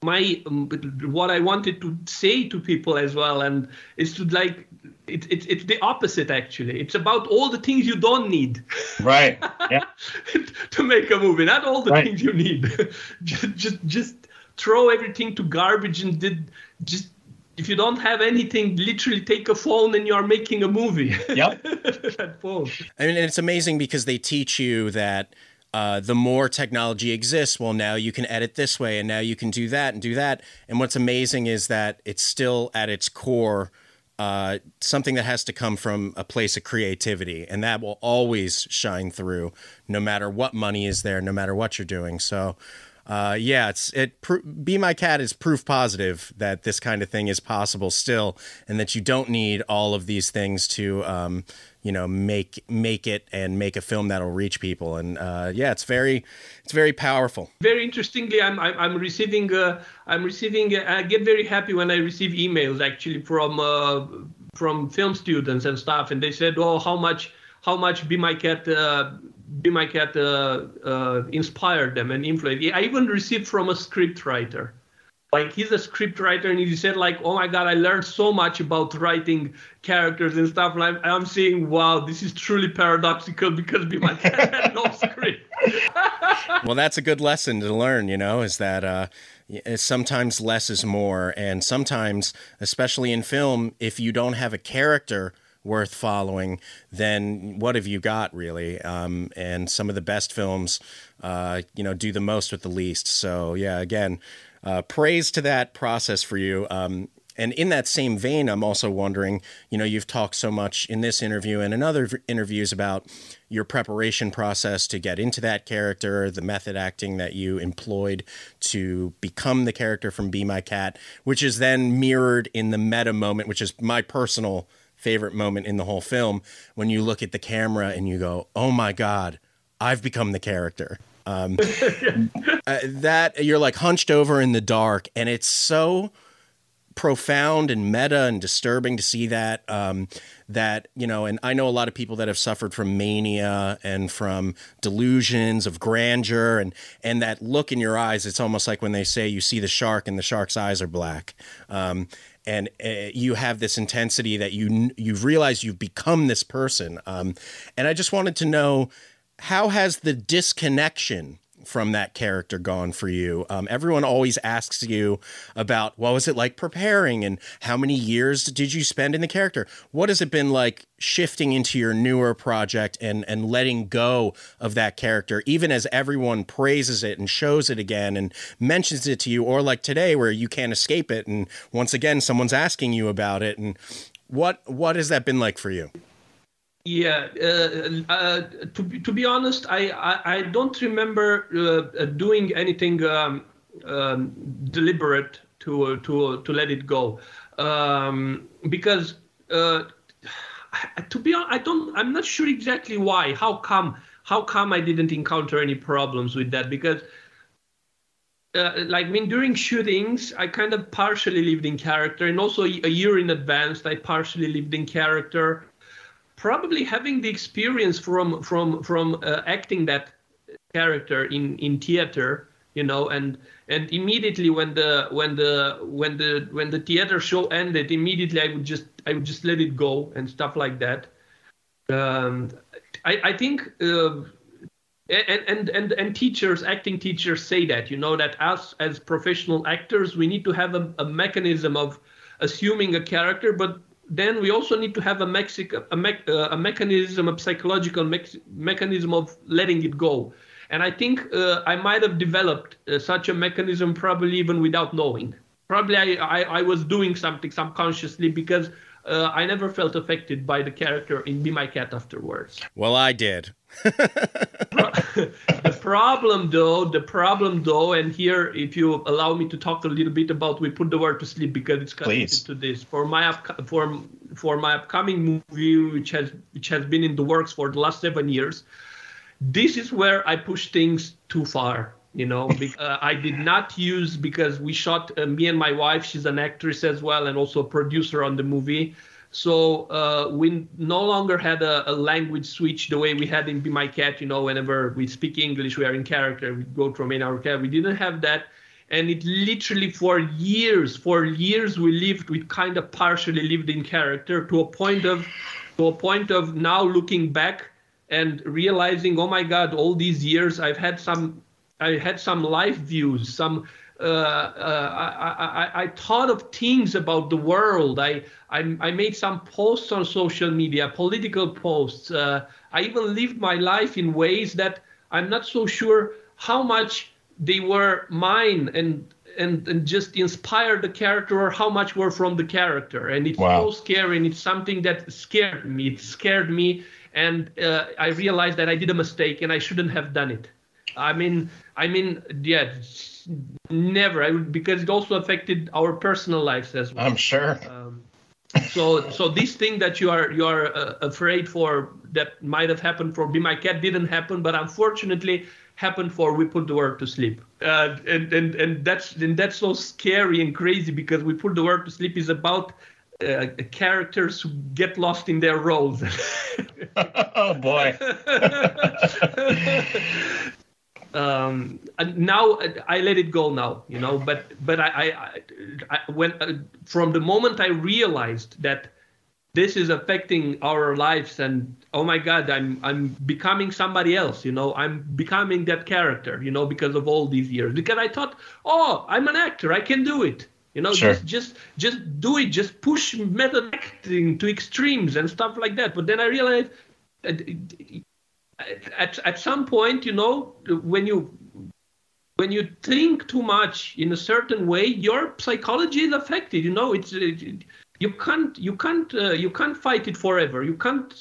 my um, what I wanted to say to people as well, and is to like it's it's it's the opposite actually. It's about all the things you don't need. Right. Yeah. to make a movie, not all the right. things you need. just just just throw everything to garbage and did just if you don't have anything, literally take a phone and you're making a movie. Yep. that phone. I mean, it's amazing because they teach you that uh, the more technology exists, well, now you can edit this way and now you can do that and do that. And what's amazing is that it's still at its core uh, something that has to come from a place of creativity. And that will always shine through no matter what money is there, no matter what you're doing. So, uh, yeah, it's it. Pr- Be My Cat is proof positive that this kind of thing is possible still, and that you don't need all of these things to um, you know make make it and make a film that'll reach people and uh, yeah it's very it's very powerful very interestingly i'm i'm, I'm receiving uh, i'm receiving uh, i get very happy when i receive emails actually from uh, from film students and stuff and they said oh how much how much be my cat uh, be my cat uh, uh, inspired them and influenced. I even received from a script writer. Like he's a script writer and he said like oh my god i learned so much about writing characters and stuff. And i'm, I'm saying wow this is truly paradoxical because be my cat had no script. Well that's a good lesson to learn you know is that uh sometimes less is more. And sometimes especially in film if you don't have a character worth following, then what have you got really? Um, and some of the best films, uh, you know, do the most with the least. So yeah, again, uh, praise to that process for you. Um, and in that same vein, I'm also wondering, you know, you've talked so much in this interview and in other v- interviews about your preparation process to get into that character, the method acting that you employed to become the character from Be My Cat, which is then mirrored in the meta moment, which is my personal favorite moment in the whole film when you look at the camera and you go, "Oh my god, I've become the character." Um, uh, that you're like hunched over in the dark, and it's so profound and meta and disturbing to see that um, that you know and i know a lot of people that have suffered from mania and from delusions of grandeur and and that look in your eyes it's almost like when they say you see the shark and the shark's eyes are black um, and uh, you have this intensity that you you've realized you've become this person um, and i just wanted to know how has the disconnection from that character gone for you? Um, everyone always asks you about what was it like preparing and how many years did you spend in the character? What has it been like shifting into your newer project and and letting go of that character, even as everyone praises it and shows it again and mentions it to you, or like today where you can't escape it, and once again someone's asking you about it, and what what has that been like for you? Yeah, uh, uh, to be, to be honest, I, I, I don't remember uh, doing anything um, um, deliberate to to to let it go, um, because uh, to be honest, I don't I'm not sure exactly why. How come how come I didn't encounter any problems with that? Because uh, like mean, during shootings, I kind of partially lived in character, and also a year in advance, I partially lived in character probably having the experience from from from uh, acting that character in in theater you know and and immediately when the when the when the when the theater show ended immediately i would just i would just let it go and stuff like that. Um, I, I think uh, and, and and teachers acting teachers say that you know that us as professional actors we need to have a, a mechanism of assuming a character but then we also need to have a, mexic- a, me- uh, a mechanism, a psychological me- mechanism of letting it go. And I think uh, I might have developed uh, such a mechanism probably even without knowing. Probably I, I, I was doing something subconsciously because uh, I never felt affected by the character in Be My Cat afterwards. Well, I did. the problem though the problem though and here if you allow me to talk a little bit about We Put the World to Sleep because it's connected Please. to this for my up, for for my upcoming movie which has which has been in the works for the last seven years this is where i push things too far you know uh, i did not use because we shot uh, me and my wife she's an actress as well and also a producer on the movie so uh, we no longer had a, a, language switch the way we had in Be My Cat. You know, whenever we speak English, we are in character. We go to main our cat. We didn't have that, and it literally for years, for years, we lived. We kind of partially lived in character to a point of, to a point of now looking back and realizing, oh my God, all these years I've had some, I had some life views, some uh, uh, I, I, I, thought of things about the world. I, I, I made some posts on social media, political posts. Uh, I even lived my life in ways that I'm not so sure how much they were mine and and, and just inspired the character or how much were from the character. And it's wow. so scary and it's something that scared me. It scared me. And uh, I realized that I did a mistake and I shouldn't have done it. I mean, I mean, yeah, never. I would, because it also affected our personal lives as well. I'm sure. Um, so, so this thing that you are you are uh, afraid for that might have happened for Be My Cat didn't happen, but unfortunately happened for We Put the World to Sleep. Uh, and and and that's and that's so scary and crazy because We Put the World to Sleep is about uh, characters who get lost in their roles. oh boy. um, now I let it go now, you know. But but I, I, I when uh, from the moment I realized that this is affecting our lives and oh my god i'm i'm becoming somebody else you know i'm becoming that character you know because of all these years because i thought oh i'm an actor i can do it you know sure. just just just do it just push method acting to extremes and stuff like that but then i realized at, at some point, you know, when you when you think too much in a certain way, your psychology is affected. You know, it's it, you can't you can't uh, you can't fight it forever. You can't.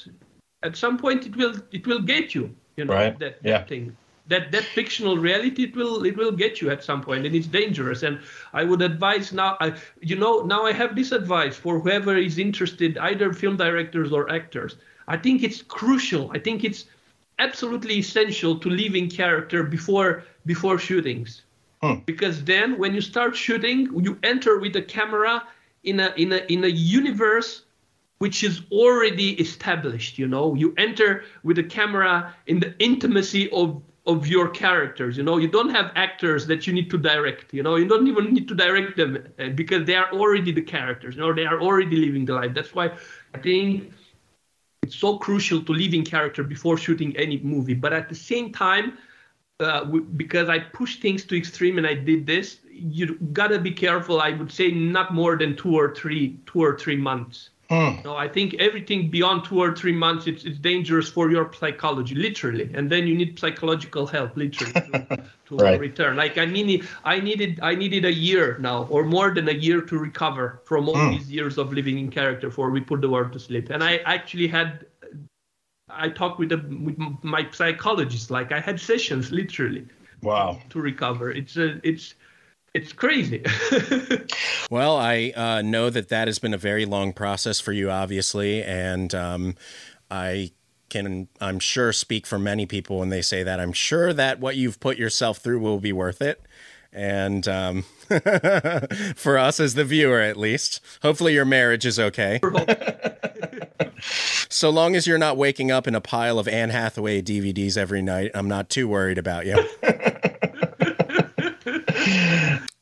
At some point, it will it will get you. You know right. that, yeah. that thing. That that fictional reality it will it will get you at some point and it's dangerous and I would advise now I you know now I have this advice for whoever is interested either film directors or actors I think it's crucial I think it's absolutely essential to live in character before before shootings. Hmm. Because then when you start shooting, you enter with the camera in a in a in a universe which is already established you know? You enter with a camera in the intimacy of of your characters you know? You don't have actors that you need to direct you know? You don't even need to direct them uh, because they are already the characters you know? They are already living the life. That's why i think it's so crucial to live in character before shooting any movie but at the same time uh, because I push things to extreme and I did this, you gotta be careful. I would say not more than two or three, two or three months. Mm. No, I think everything beyond two or three months, it's, it's dangerous for your psychology, literally. And then you need psychological help, literally, to, to right. return. Like I mean, I needed I needed a year now, or more than a year, to recover from all mm. these years of living in character before we put the world to sleep. And I actually had I talked with, the, with my psychologist. Like I had sessions, literally. Wow. To recover, it's a, it's it's crazy. well, I uh, know that that has been a very long process for you, obviously, and um, I can, I'm sure, speak for many people when they say that. I'm sure that what you've put yourself through will be worth it. And um, for us as the viewer, at least, hopefully your marriage is okay. so long as you're not waking up in a pile of Anne Hathaway DVDs every night, I'm not too worried about you.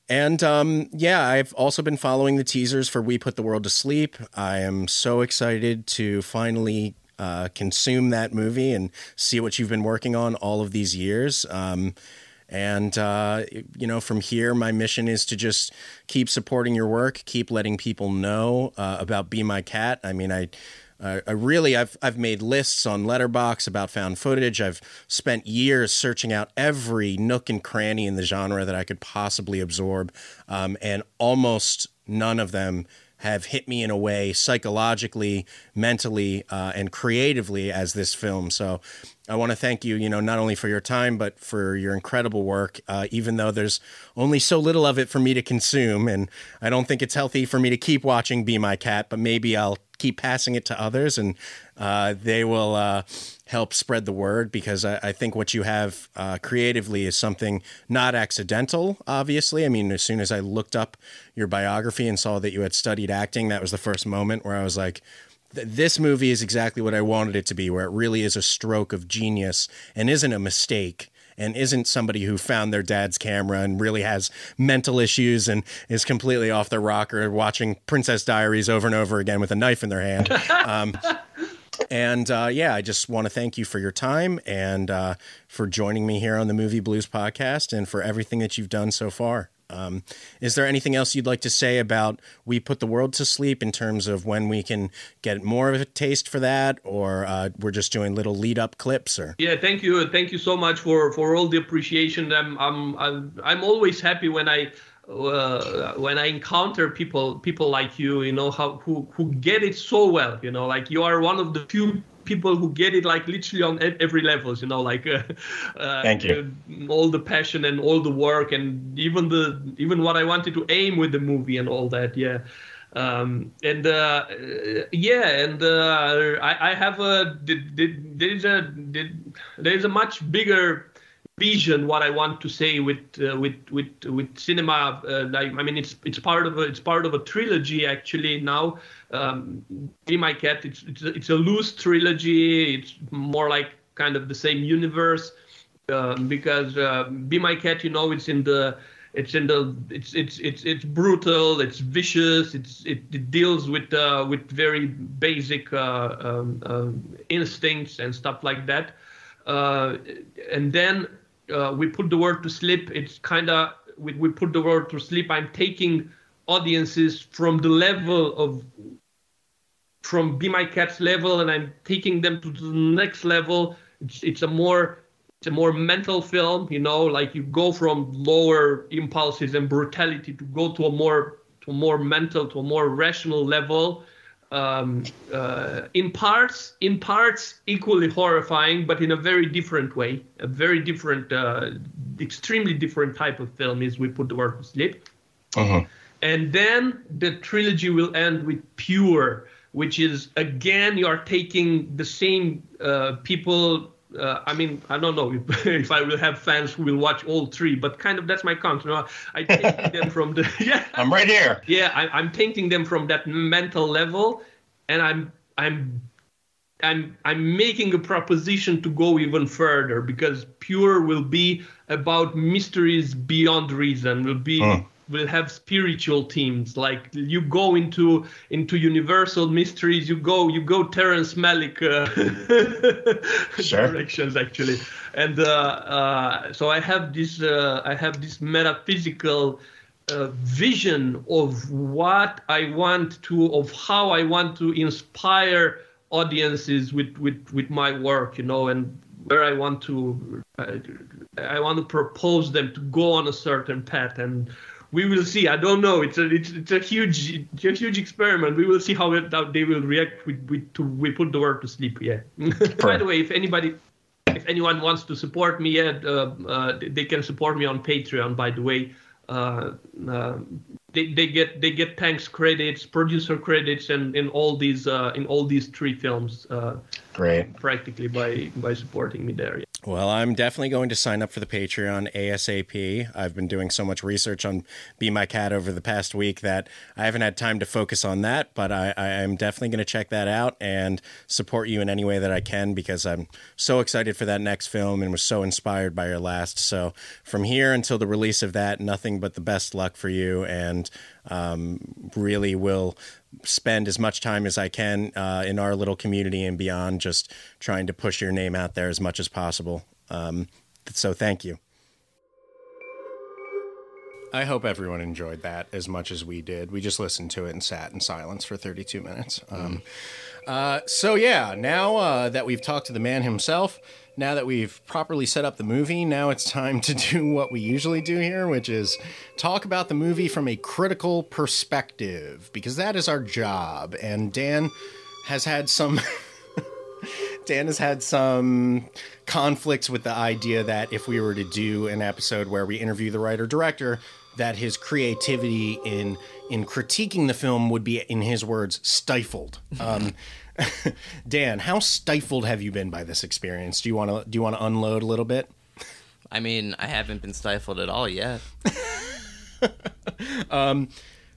And um, yeah, I've also been following the teasers for We Put the World to Sleep. I am so excited to finally uh, consume that movie and see what you've been working on all of these years. Um, and, uh, you know, from here, my mission is to just keep supporting your work, keep letting people know uh, about Be My Cat. I mean, I uh, I really, I've I've made lists on Letterboxd about found footage. I've spent years searching out every nook and cranny in the genre that I could possibly absorb, um, and almost none of them have hit me in a way psychologically, mentally, uh, and creatively as this film. So I want to thank you, you know, not only for your time, but for your incredible work, uh, even though there's only so little of it for me to consume. And I don't think it's healthy for me to keep watching Be My Cat, but maybe I'll keep passing it to others and uh, they will uh, help spread the word because I, I think what you have uh, creatively is something not accidental, obviously. I mean, as soon as I looked up your biography and saw that you had studied acting, that was the first moment where I was like, this movie is exactly what I wanted it to be, where it really is a stroke of genius and isn't a mistake and isn't somebody who found their dad's camera and really has mental issues and is completely off the rocker watching Princess Diaries over and over again with a knife in their hand. Um, and uh, yeah, I just want to thank you for your time and uh, for joining me here on the Movie Blues podcast and for everything that you've done so far. Um, is there anything else you'd like to say about We Put the World to Sleep in terms of when we can get more of a taste for that, or uh, we're just doing little lead up clips? Or yeah, thank you, thank you so much for for all the appreciation. I'm I'm I'm, I'm always happy when I uh, when I encounter people people like you, you know, how who who get it so well, you know, like you are one of the few people who get it like literally on every levels you know like uh, uh, thank you. uh, all the passion and all the work and even the even what i wanted to aim with the movie and all that yeah. Um, and uh, yeah, and uh, I, I, have a there is a there is a much bigger vision what I want to say with uh, with with with cinema. Uh, like, I mean, it's it's part of a it's part of a trilogy actually now. Um, Be My Cat. It's it's a, it's a loose trilogy. It's more like kind of the same universe um, because uh, Be My Cat. You know, it's in the it's in the it's it's it's it's brutal it's vicious it's it, it deals with uh, with very basic uh, um, uh, instincts and stuff like that uh, and then uh, we put the world to sleep. It's kind of we, we put the world to sleep. I'm taking audiences from the level of from Be My Cat's level, and I'm taking them to the next level. It's, it's a more it's a more mental film, you know, like you go from lower impulses and brutality to go to a more to a more mental, to a more rational level um, uh, in parts in parts equally horrifying but in a very different way a very different uh, extremely different type of film is we put the world to sleep uh-huh. and then the trilogy will end with pure which is again you are taking the same uh, people uh, I mean, I don't know if, if I will have fans who will watch all three, but kind of that's my count. You know, I take them from the yeah. I'm right here. Yeah, I, I'm taking them from that mental level, and I'm I'm I'm I'm making a proposition to go even further because Pure will be about mysteries beyond reason. Will be Hmm. Will have spiritual themes. Like you go into into Universal mysteries. You go you go Terrence Malick uh, Sure. directions actually, and uh, uh, so I have this uh, I have this metaphysical uh, vision of what I want to, of how I want to inspire audiences with with with my work, you know, and where I want to, uh, I want to propose them to go on a certain path, and we will see. I don't know. It's a it's, it's a huge it's a huge experiment. We will see how, it, how they will react with with to We Put the World to Sleep. Yeah. By the way, if anybody if anyone wants to support me, yeah, uh, uh, they can support me on Patreon. By the way, uh, uh, they, they get they get thanks credits, producer credits, and in all these uh, in all these three films, uh, Great. practically by by supporting me there. Well, I'm definitely going to sign up for the Patreon ASAP. I've been doing so much research on Be My Cat over the past week that I haven't had time to focus on that, but I, I am definitely going to check that out and support you in any way that I can because I'm so excited for that next film and was so inspired by your last. So, from here until the release of that, nothing but the best luck for you and um, really will spend as much time as I can uh, in our little community and beyond, just trying to push your name out there as much as possible. Um, so thank you. I hope everyone enjoyed that as much as we did. We just listened to it and sat in silence for 32 minutes. Um, uh, so, yeah, now uh, that we've talked to the man himself, now that we've properly set up the movie, now it's time to do what we usually do here, which is talk about the movie from a critical perspective, because that is our job. And Dan has had some. Dan has had some conflicts with the idea that if we were to do an episode where we interview the writer director, that his creativity in in critiquing the film would be, in his words, stifled. Um, Dan, how stifled have you been by this experience? Do you want to do you want to unload a little bit? I mean, I haven't been stifled at all yet. um,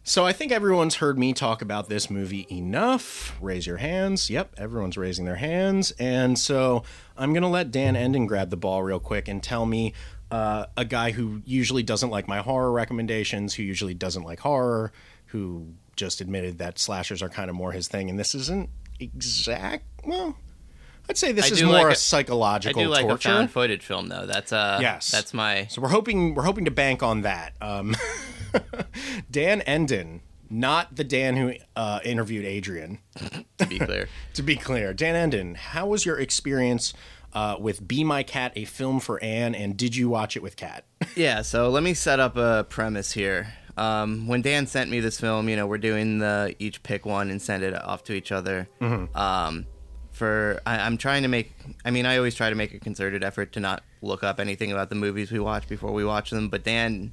So I think everyone's heard me talk about this movie enough. Raise your hands. Yep, everyone's raising their hands. And so I'm going to let Dan Enden grab the ball real quick and tell me uh, a guy who usually doesn't like my horror recommendations, who usually doesn't like horror, who just admitted that slashers are kind of more his thing. And this isn't exact. Well, I'd say this I is more like a a- I psychological do like torture. a found footage film though. That's uh Yes. that's my So we're hoping we're hoping to bank on that. Um, Dan Enden, not the Dan who uh, interviewed Adrian. to be clear. To be clear, Dan Enden, how was your experience uh, with "Be My Cat," a film for Anne, and did you watch it with Cat? Yeah, so let me set up a premise here. Um, when Dan sent me this film, you know, we're doing the each pick one and send it off to each other. Um, for I, I'm trying to make. I mean, I always try to make a concerted effort to not look up anything about the movies we watch before we watch them. But Dan,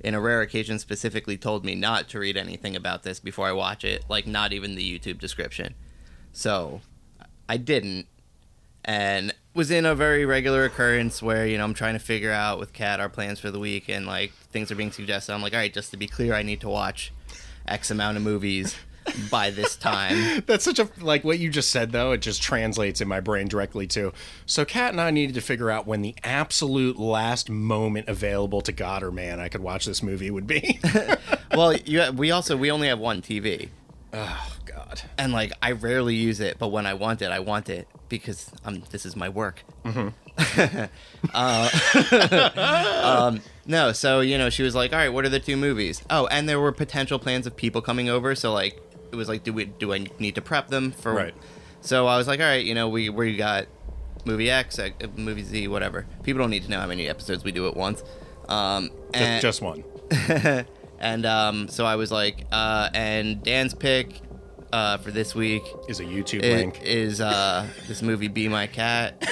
in a rare occasion, specifically told me not to read anything about this before I watch it, like not even the YouTube description. So I didn't, and was in a very regular occurrence where you know I'm trying to figure out with Kat our plans for the week, and like things are being suggested. I'm like, all right, just to be clear, I need to watch X amount of movies by this time. That's such a like what you just said though. It just translates in my brain directly to. So Kat and I needed to figure out when the absolute last moment available to God or man I could watch this movie would be. well, you, we also we only have one TV, oh God. and like I rarely use it, but when I want it, I want it because um this is my work. uh, um, no, so you know she was like, all right, what are the two movies? Oh, and there were potential plans of people coming over, so like it was like, do we do I need to prep them for? Right. So I was like, all right, you know, we we got movie X, uh, movie Z, whatever. People don't need to know how many episodes we do at once. Um, Just, just one. and um, so I was like, uh, and Dan's pick uh, for this week Is a YouTube i- link. is uh, this movie Be My Cat.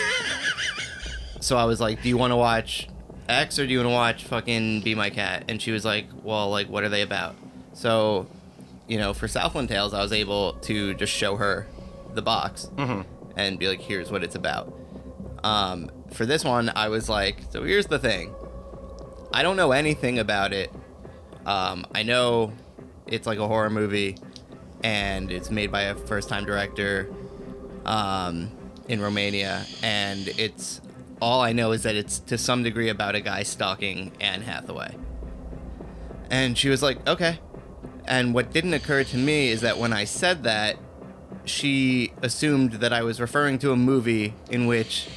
so I was like, do you want to watch X or do you want to watch fucking Be My Cat? And she was like, well, like, what are they about? So, you know, for Southland Tales, I was able to just show her the box Mm-hmm. and be like, here's what it's about. Um, for this one, I was like, so here's the thing. I don't know anything about it. Um, I know it's like a horror movie, and it's made by a first-time director um, in Romania, and it's all I know is that it's to some degree about a guy stalking Anne Hathaway. And she was like, okay. And what didn't occur to me is that when I said that, she assumed that I was referring to a movie in which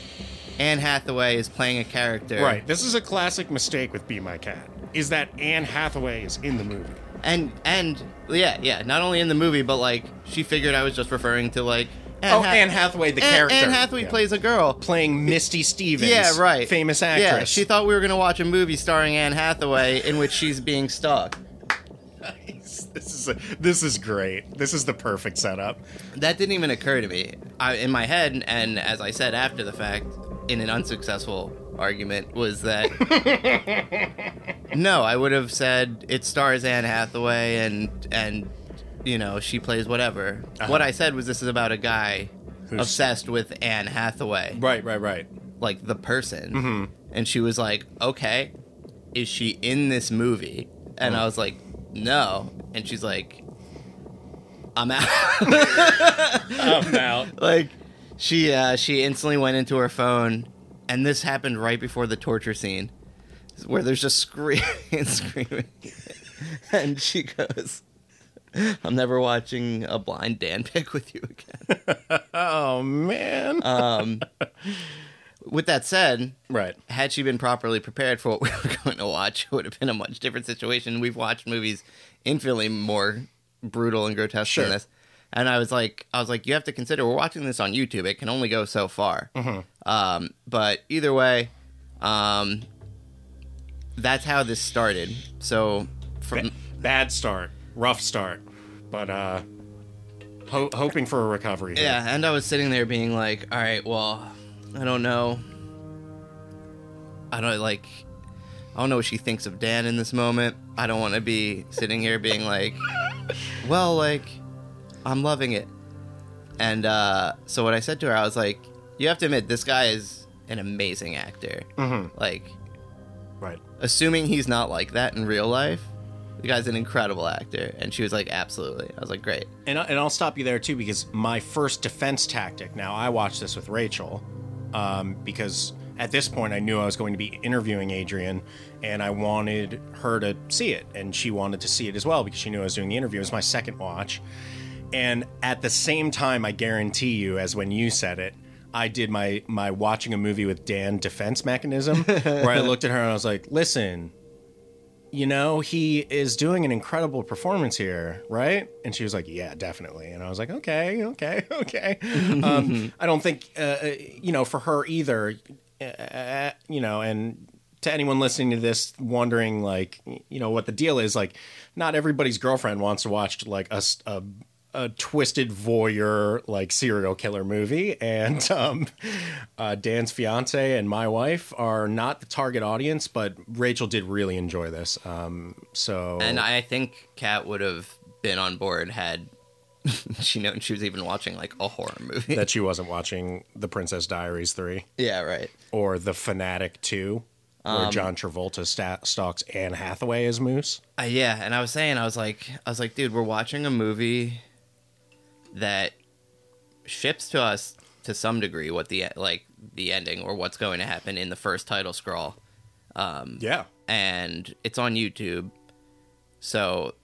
Anne Hathaway is playing a character. Right. This is a classic mistake with Be My Cat. Is that Anne Hathaway is in the movie. And and yeah, yeah, not only in the movie, but like she figured I was just referring to like Anne Oh, Hath- Anne Hathaway, the Anne- character. Anne Hathaway Yeah. plays a girl. playing Misty Stevens. Yeah, right. Famous actress. Yeah, actress. she thought we were gonna watch a movie starring Anne Hathaway in which she's being stalked. Nice. This is a, this is great. This is the perfect setup. That didn't even occur to me. I, in my head, and as I said after the fact, in an unsuccessful argument, was that no, I would have said it stars Anne Hathaway and and you know she plays whatever. Uh-huh. What I said was this is about a guy Who's- obsessed with Anne Hathaway, Right, right, right. like the person, Mm-hmm. and she was like, "Okay, is she in this movie?" And Mm. I was like, "No," and she's like, "I'm out." I'm out. like she uh she instantly went into her phone and this happened right before the torture scene where there's just screaming and screaming and she goes i'm never watching a blind dan pick with you again Oh man. um with that said right. had she been properly prepared for what we were going to watch it would have been a much different situation we've watched movies infinitely more brutal and grotesque Sure. than this and i was like i was like you have to consider we're watching this on youtube it can only go so far um, but either way um, that's how this started so from Ba- bad start. Rough start. But uh ho- hoping for a recovery here. Yeah, and I was sitting there being like, all right, well, I don't know. I don't like, I don't know what she thinks of Dan in this moment. I don't want to be sitting here being like, well, like, I'm loving it. And uh, so what I said to her, I was like, you have to admit, this guy is an amazing actor. Mhm. Like, Right. assuming he's not like that in real life, the guy's an incredible actor. And she was like, absolutely. I was like, great. And, I- and I'll stop you there too because my first defense tactic. Now I watched this with Rachel um, because at this point I knew I was going to be interviewing Adrian, and I wanted her to see it, and she wanted to see it as well because she knew I was doing the interview. It was my second watch, and at the same time, I guarantee you, as when you said it. I did my my watching a movie with Dan defense mechanism where I looked at her and I was like, "Listen, you know, he is doing an incredible performance here, right? And she was like, yeah, definitely. And I was like, okay, okay, okay. um, I don't think, uh, uh, you know, for her either, uh, you know, and to anyone listening to this wondering, like, you know, what the deal is, like, not everybody's girlfriend wants to watch, like, a, a- a twisted voyeur, like, serial killer movie. And um, uh, Dan's fiance and my wife are not the target audience, but Rachel did really enjoy this. Um, so And I think Kat would have been on board had she known she was even watching like a horror movie. that she wasn't watching The Princess Diaries 3 yeah, right. or The Fanatic 2, where John Travolta sta- stalks Anne Hathaway as Moose. Uh, yeah, and I was saying, I was like, I was like, dude, we're watching a movie that ships to us to some degree what the like the ending or what's going to happen in the first title scroll, Um, Yeah. and it's on YouTube. So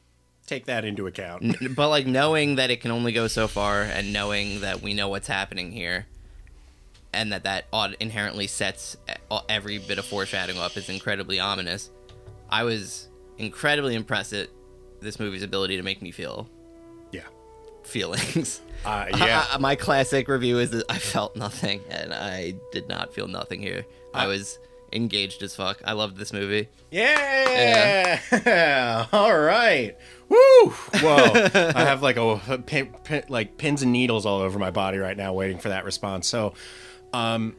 Take that into account. N- but like knowing that it can only go so far and knowing that we know what's happening here and that that inherently sets every bit of foreshadowing up is incredibly ominous i was incredibly impressed at this movie's ability to make me feel. Feelings Uh, yeah. I- I- my classic review is that i felt nothing and i did not feel nothing here i was engaged as fuck i loved this movie Yeah. all right. Woo. Whoa. I have like a, a pin, pin, like pins and needles all over my body right now, waiting for that response. So, um,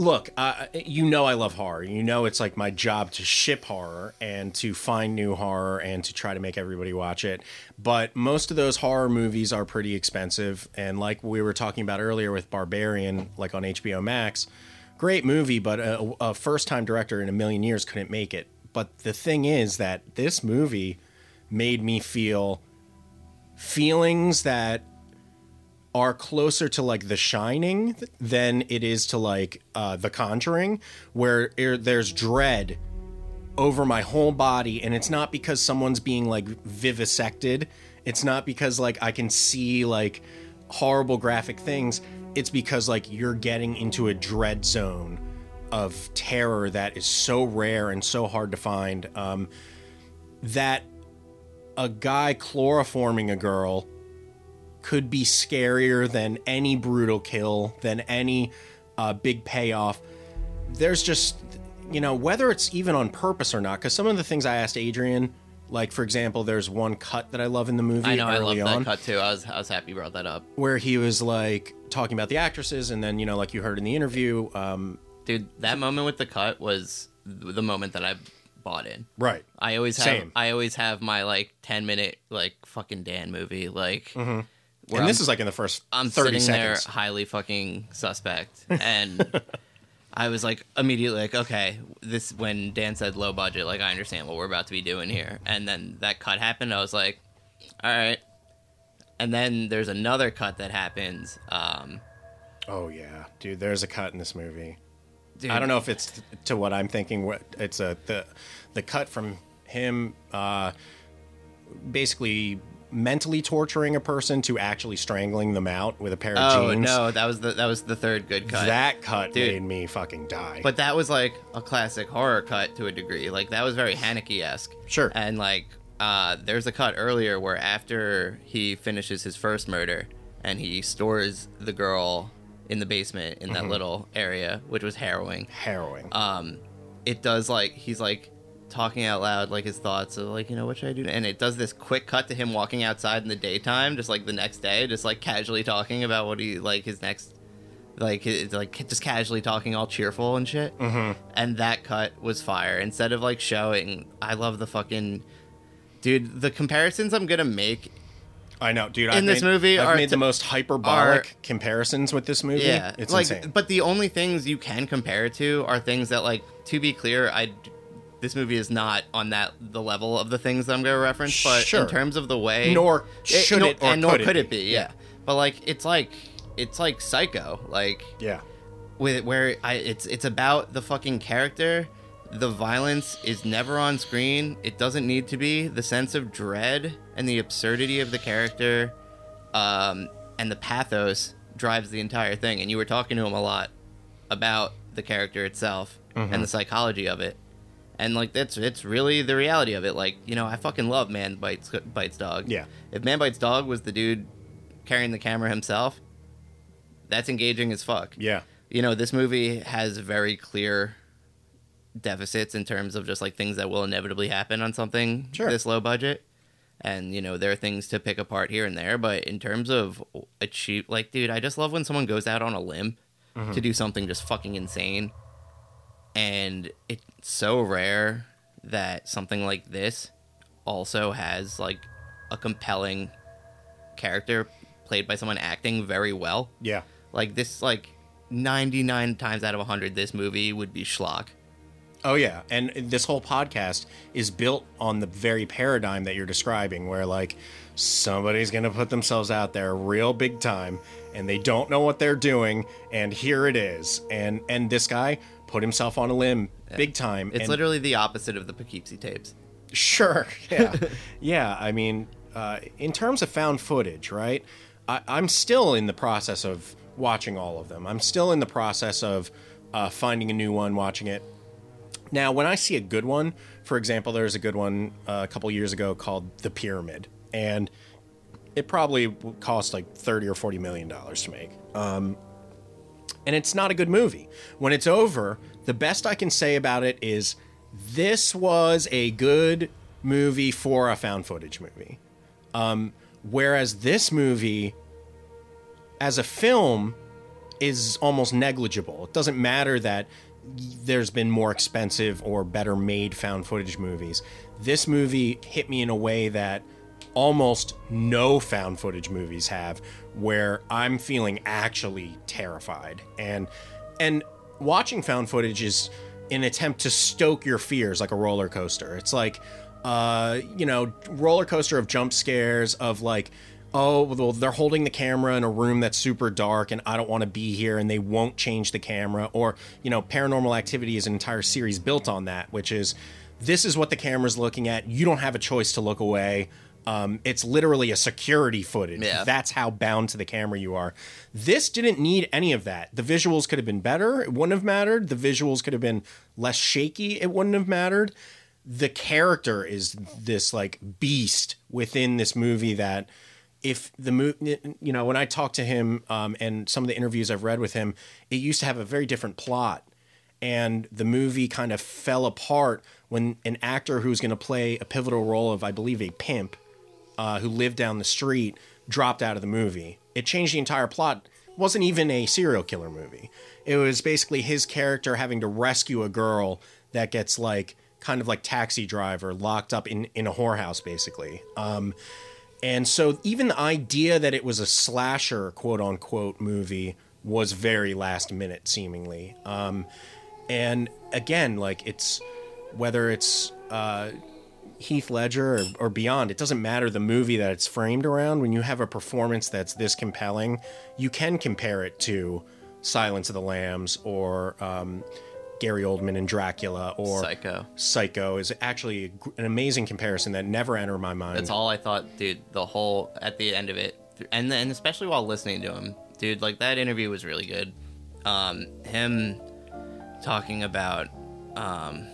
look, uh, you know I love horror. You know it's like my job to ship horror and to find new horror and to try to make everybody watch it. But most of those horror movies are pretty expensive, and like we were talking about earlier with Barbarian, like on HBO Max. great movie, but a, a first time director in a million years couldn't make it. But the thing is that this movie made me feel feelings that are closer to like The Shining than it is to like uh, The Conjuring, where er, there's dread over my whole body, and it's not because someone's being like vivisected. It's not because like I can see like horrible graphic things. It's because like you're getting into a dread zone of terror that is so rare and so hard to find. Um, that a guy chloroforming a girl could be scarier than any brutal kill, than any uh, big payoff. There's just, you know, whether it's even on purpose or not, because some of the things I asked Adrian, like for example, there's one cut that I love in the movie I know I love that cut too. I was I was happy you brought that up, where he was like talking about the actresses, and then you know, like you heard in the interview, um, dude. That moment with the cut was the moment that I bought in. right, I always have Same. I always have my like ten minute like fucking Dan movie like. where and I'm- this is like in the first I'm thirty sitting seconds. there highly fucking suspect, and I was like immediately like, okay, this when Dan said low budget, like I understand what we're about to be doing here, and then that cut happened. I was like, all right, and then there's another cut that happens. Um, Oh yeah, dude. There's a cut in this movie. dude, I don't know if it's to what I'm thinking. What it's a the the cut from him, uh, basically mentally torturing a person to actually strangling them out with a pair of Oh jeans. no, that was the that was the third good cut. that cut Dude. made me fucking die. But that was like a classic horror cut to a degree. Like that was very Haneke esque. Sure. And like, uh, there's a cut earlier where after he finishes his first murder and he stores the girl in the basement in Mm-hmm. that little area, which was harrowing. harrowing. Um, it does like he's like talking out loud like his thoughts of like you know what should I do and it does this quick cut to him walking outside in the daytime just like the next day just like casually talking about what he like his next like it's like just casually talking all cheerful and shit mm-hmm. and that cut was fire instead of like showing I love the fucking dude the comparisons I'm gonna make I know, dude. in I've this made, movie I've are made the most hyperbolic are- comparisons with this movie. Yeah, it's like, insane. but the only things you can compare it to are things that, like, to be clear, I this movie is not on that the level of the things that I'm going to reference. But Sure. in terms of the way, Nor should it or and nor could it could it be. be. Yeah. but like it's like it's like Psycho, like yeah, with where I it's it's about the fucking character. The violence is never on screen. It doesn't need to be. The sense of dread and the absurdity of the character, um, and the pathos drives the entire thing. And you were talking to him a lot about the character itself Mm-hmm. and the psychology of it. And like that's it's really the reality of it. Like you know, I fucking love Man Bites Bites Dog. Yeah. If Man Bites Dog was the dude carrying the camera himself, that's engaging as fuck yeah. you know, this movie has very clear deficits in terms of just like things that will inevitably happen on something Sure. this low budget. And you know, there are things to pick apart here and there, but in terms of achieve like dude, I just love when someone goes out on a limb mm-hmm. to do something just fucking insane. And it's so rare that something like this also has like a compelling character played by someone acting very well. Yeah. Like this, like ninety nine times out of hundred, this movie would be schlock. Oh yeah, and this whole podcast is built on the very paradigm that you're describing, where like somebody's gonna put themselves out there real big time, and they don't know what they're doing, and here it is, and and this guy put himself on a limb big time. It's and literally the opposite of the Poughkeepsie tapes. Sure. Yeah. yeah. I mean, uh, in terms of found footage, right? I, I'm still in the process of watching all of them. I'm still in the process of uh, finding a new one, watching it. Now, when I see a good one, for example, there's a good one uh, a couple years ago called The Pyramid, and it probably cost like 30 or 40 million dollars to make. Um, and it's not a good movie. When it's over, the best I can say about it is this was a good movie for a found footage movie. Um, whereas this movie, as a film, is almost negligible. It doesn't matter that there's been more expensive or better made found footage movies. This movie hit me in a way that almost no found footage movies have where I'm feeling actually terrified. And and watching found footage is an attempt to stoke your fears like a roller coaster. It's like, uh, you know, roller coaster of jump scares of like, oh, well, they're holding the camera in a room that's super dark and I don't want to be here and they won't change the camera. Or, you know, paranormal activity is an entire series built on that, which is this is what the camera's looking at. You don't have a choice to look away. Um, it's literally a security footage. Yeah. That's how bound to the camera you are. This didn't need any of that. The visuals could have been better. It wouldn't have mattered. The visuals could have been less shaky. It wouldn't have mattered. The character is this like beast within this movie that if the movie, you know, when I talked to him um, and some of the interviews I've read with him, it used to have a very different plot. And the movie kind of fell apart when an actor who's going to play a pivotal role of, I believe, a pimp uh, who lived down the street dropped out of the movie. It changed the entire plot. It wasn't even a serial killer movie. It was basically his character having to rescue a girl that gets like kind of like taxi driver locked up in in a whorehouse basically. Um, and so even the idea that it was a slasher quote unquote movie was very last minute seemingly. Um, and again, like it's whether it's uh, Heath Ledger or, or beyond, it doesn't matter the movie that it's framed around. When you have a performance that's this compelling, you can compare it to Silence of the Lambs or um, Gary Oldman in Dracula or Psycho. Psycho is actually an amazing comparison that never entered my mind. That's all I thought, dude. The whole at the end of it, and then especially while listening to him, dude. Like that interview was really good. Um, him talking about, um,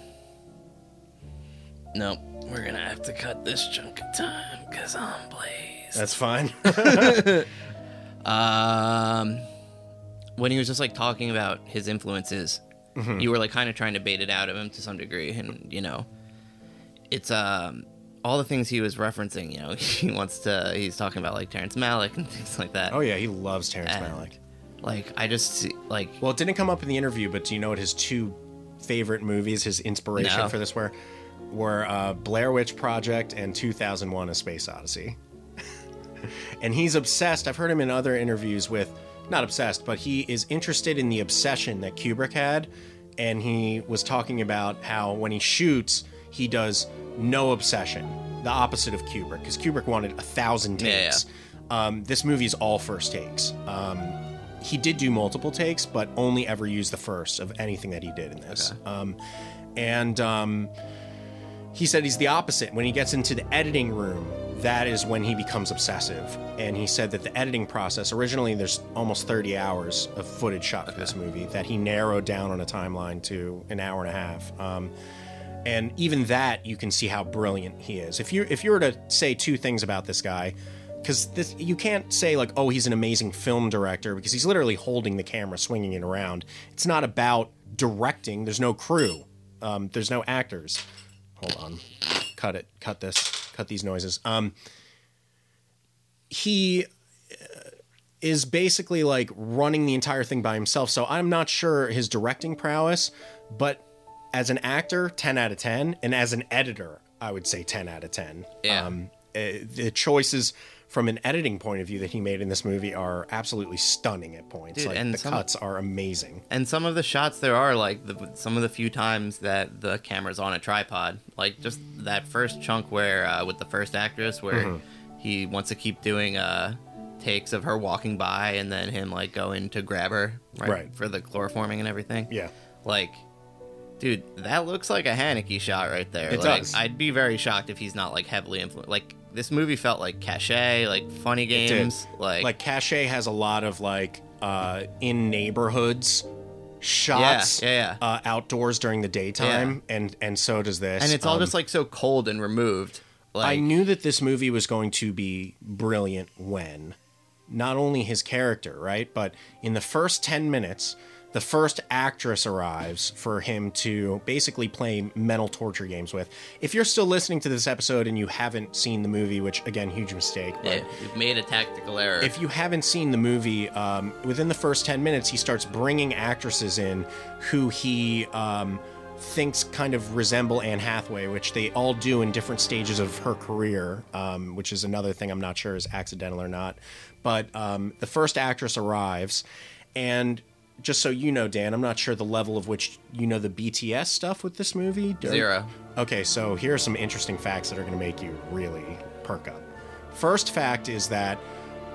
nope, we're gonna have to cut this chunk of time because I'm blazed. That's fine. Um, when he was just like talking about his influences, you were like kind of trying to bait it out of him to some degree, and you know, it's um all the things he was referencing. You know, he wants to. He's talking about like Terrence Malick and things like that. oh yeah, he loves Terrence Malick. Like I just like Well, it didn't come up in the interview, but do you know what his two favorite movies, his inspiration No. for this were? Were uh, Blair Witch Project and 2001: A Space Odyssey. and he's obsessed. I've heard him in other interviews with, not obsessed, but he is interested in the obsession that Kubrick had. And he was talking about how when he shoots, he does no obsession, the opposite of Kubrick, because Kubrick wanted a thousand Yeah, yeah. takes. Um, this movie is all first takes. Um, he did do multiple takes, but only ever used the first of anything that he did in this. Um, and um, he said he's the opposite. When he gets into the editing room, that is when he becomes obsessive. And he said that the editing process, originally there's almost 30 hours of footage shot for this movie that he narrowed down on a timeline to an hour and a half. Um, and even that, you can see how brilliant he is. If you if you were to say two things about this guy, because this you can't say like, oh, he's an amazing film director because he's literally holding the camera, swinging it around. It's not about directing. There's no crew. Um, there's no actors. Hold on, cut it, cut this, cut these noises. Um, he uh, is basically like running the entire thing by himself. So I'm not sure his directing prowess, but as an actor, 10 out of 10, and as an editor, I would say 10 out of 10. Yeah. Um, uh, the choices from an editing point of view that he made in this movie are absolutely stunning at points. Dude, like and the some- cuts are amazing. and some of the shots there are like the, some of the few times that the camera's on a tripod like just that first chunk where uh, with the first actress where Mm-hmm. he wants to keep doing uh takes of her walking by and then him like going to grab her right, Right. for the chloroforming and everything Yeah. like dude that looks like a Haneke shot right there It like does. i'd be very shocked if he's not like heavily influenced like this movie felt like Cache like funny games like Like Cache has a lot of like uh, in neighborhoods shots Yeah, yeah, Uh, outdoors during the daytime, and and so does this. and it's all Um, just like so cold and removed like I knew that this movie was going to be brilliant when. Not only his character, right, but in the first 10 minutes, the first actress arrives for him to basically play mental torture games with. If you're still listening to this episode and you haven't seen the movie, which again, huge mistake, but Yeah, you've made a tactical error. if you haven't seen the movie, um, within the first 10 minutes, he starts bringing actresses in who he um, thinks kind of resemble Anne Hathaway, which they all do in different stages of her career, um, which is another thing I'm not sure is accidental or not. But um, the first actress arrives, and just so you know, Dan, I'm not sure the level of which you know the BTS stuff with this movie. Do- Zero. Okay, so here are some interesting facts that are going to make you really perk up. First fact is that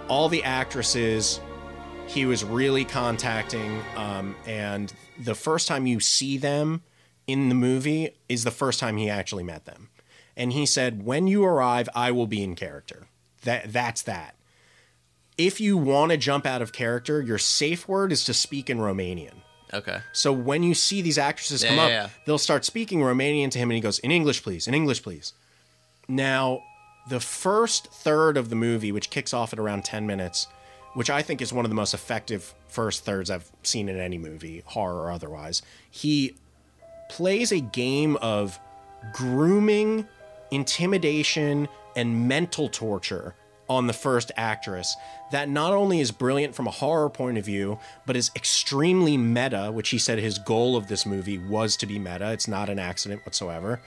all the actresses he was really contacting, um, and the first time you see them in the movie is the first time he actually met them. And he said, "When you arrive, I will be in character." That that's that. If you want to jump out of character, your safe word is to speak in Romanian. Okay. So when you see these actresses Yeah, come yeah, up, yeah. they'll start speaking Romanian to him, and he goes, "In English, please. In English, please." Now, the first third of the movie, which kicks off at around ten minutes, which I think is one of the most effective first thirds I've seen in any movie, horror or otherwise, he plays a game of grooming, intimidation, and mental torture on the first actress that not only is brilliant from a horror point of view, but is extremely meta, which he said his goal of this movie was to be meta. It's not an accident whatsoever.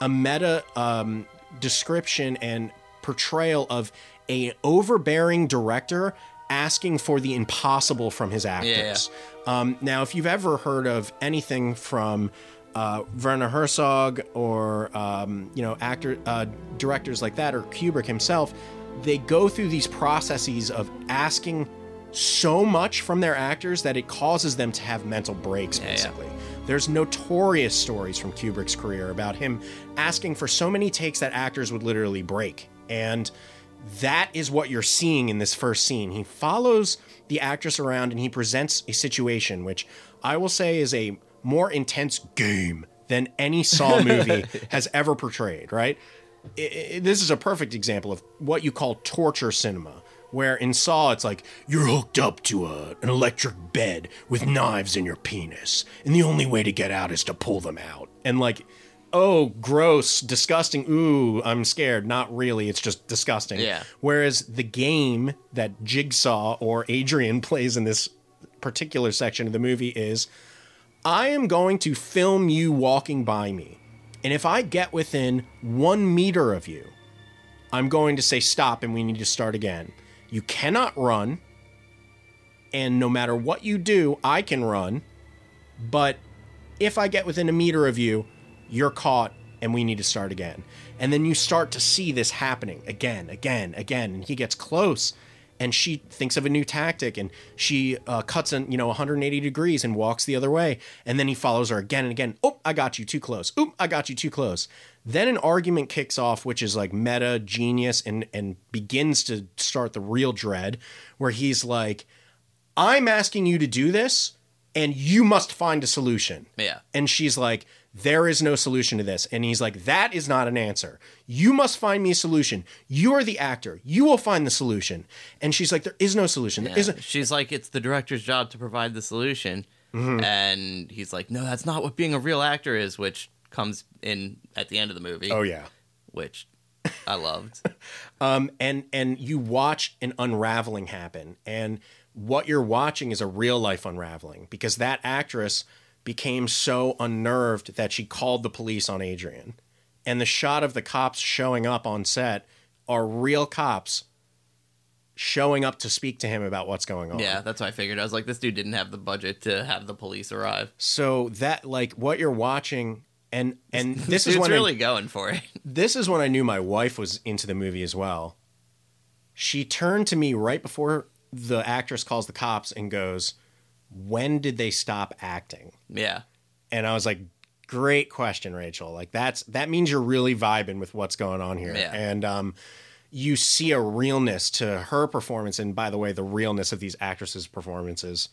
A meta um, description and portrayal of a overbearing director asking for the impossible from his actors. Um, now, if you've ever heard of anything from uh, Werner Herzog or um, you know actor uh, directors like that or Kubrick himself, they go through these processes of asking so much from their actors that it causes them to have mental breaks, yeah. basically. There's notorious stories from Kubrick's career about him asking for so many takes that actors would literally break. And that is what you're seeing in this first scene. He follows the actress around and he presents a situation which I will say is a more intense game than any Saw movie has ever portrayed, right? This is a perfect example of what you call torture cinema. Where in Saw, it's like, you're hooked up to a, an electric bed with knives in your penis, and the only way to get out is to pull them out. And like, oh, gross, disgusting, ooh, I'm scared. Not really, it's just disgusting. Yeah. Whereas the game that Jigsaw or Adrian plays in this particular section of the movie is I am going to film you walking by me. And if I get within one meter of you, I'm going to say stop and we need to start again. You cannot run. And no matter what you do, I can run. But if I get within a meter of you, you're caught and we need to start again. And then you start to see this happening again, again, again. And he gets close and she thinks of a new tactic and she uh, cuts in, you know, 180 degrees and walks the other way. And then he follows her again and again. Oh, I got you too close. Oop, I got you too close. Then an argument kicks off, which is like meta genius and, and begins to start the real dread, where he's like, I'm asking you to do this and you must find a solution. Yeah. And she's like, there is no solution to this. And he's like, that is not an answer. You must find me a solution. You are the actor. You will find the solution. And she's like, there is no solution. There Yeah. isn't. She's like, it's the director's job to provide the solution. Mm-hmm. And he's like, no, that's not what being a real actor is, which comes in at the end of the movie. Oh, yeah. Which I loved. Um, and and you watch an unraveling happen, and what you're watching is a real life unraveling because that actress became so unnerved that she called the police on Adrian, and the shot of the cops showing up on set are real cops showing up to speak to him about what's going on. yeah, that's what I figured. I was like, this dude didn't have the budget to have the police arrive. So that like what you're watching. And and this is when I- really going for it. this is when I knew my wife was into the movie as well. She turned to me right before the actress calls the cops and goes, "When did they stop acting?" Yeah. And I was like, "Great question, Rachel. Like that's that means you're really vibing with what's going on here." Yeah. And um you see a realness to her performance and by the way, the realness of these actresses' performances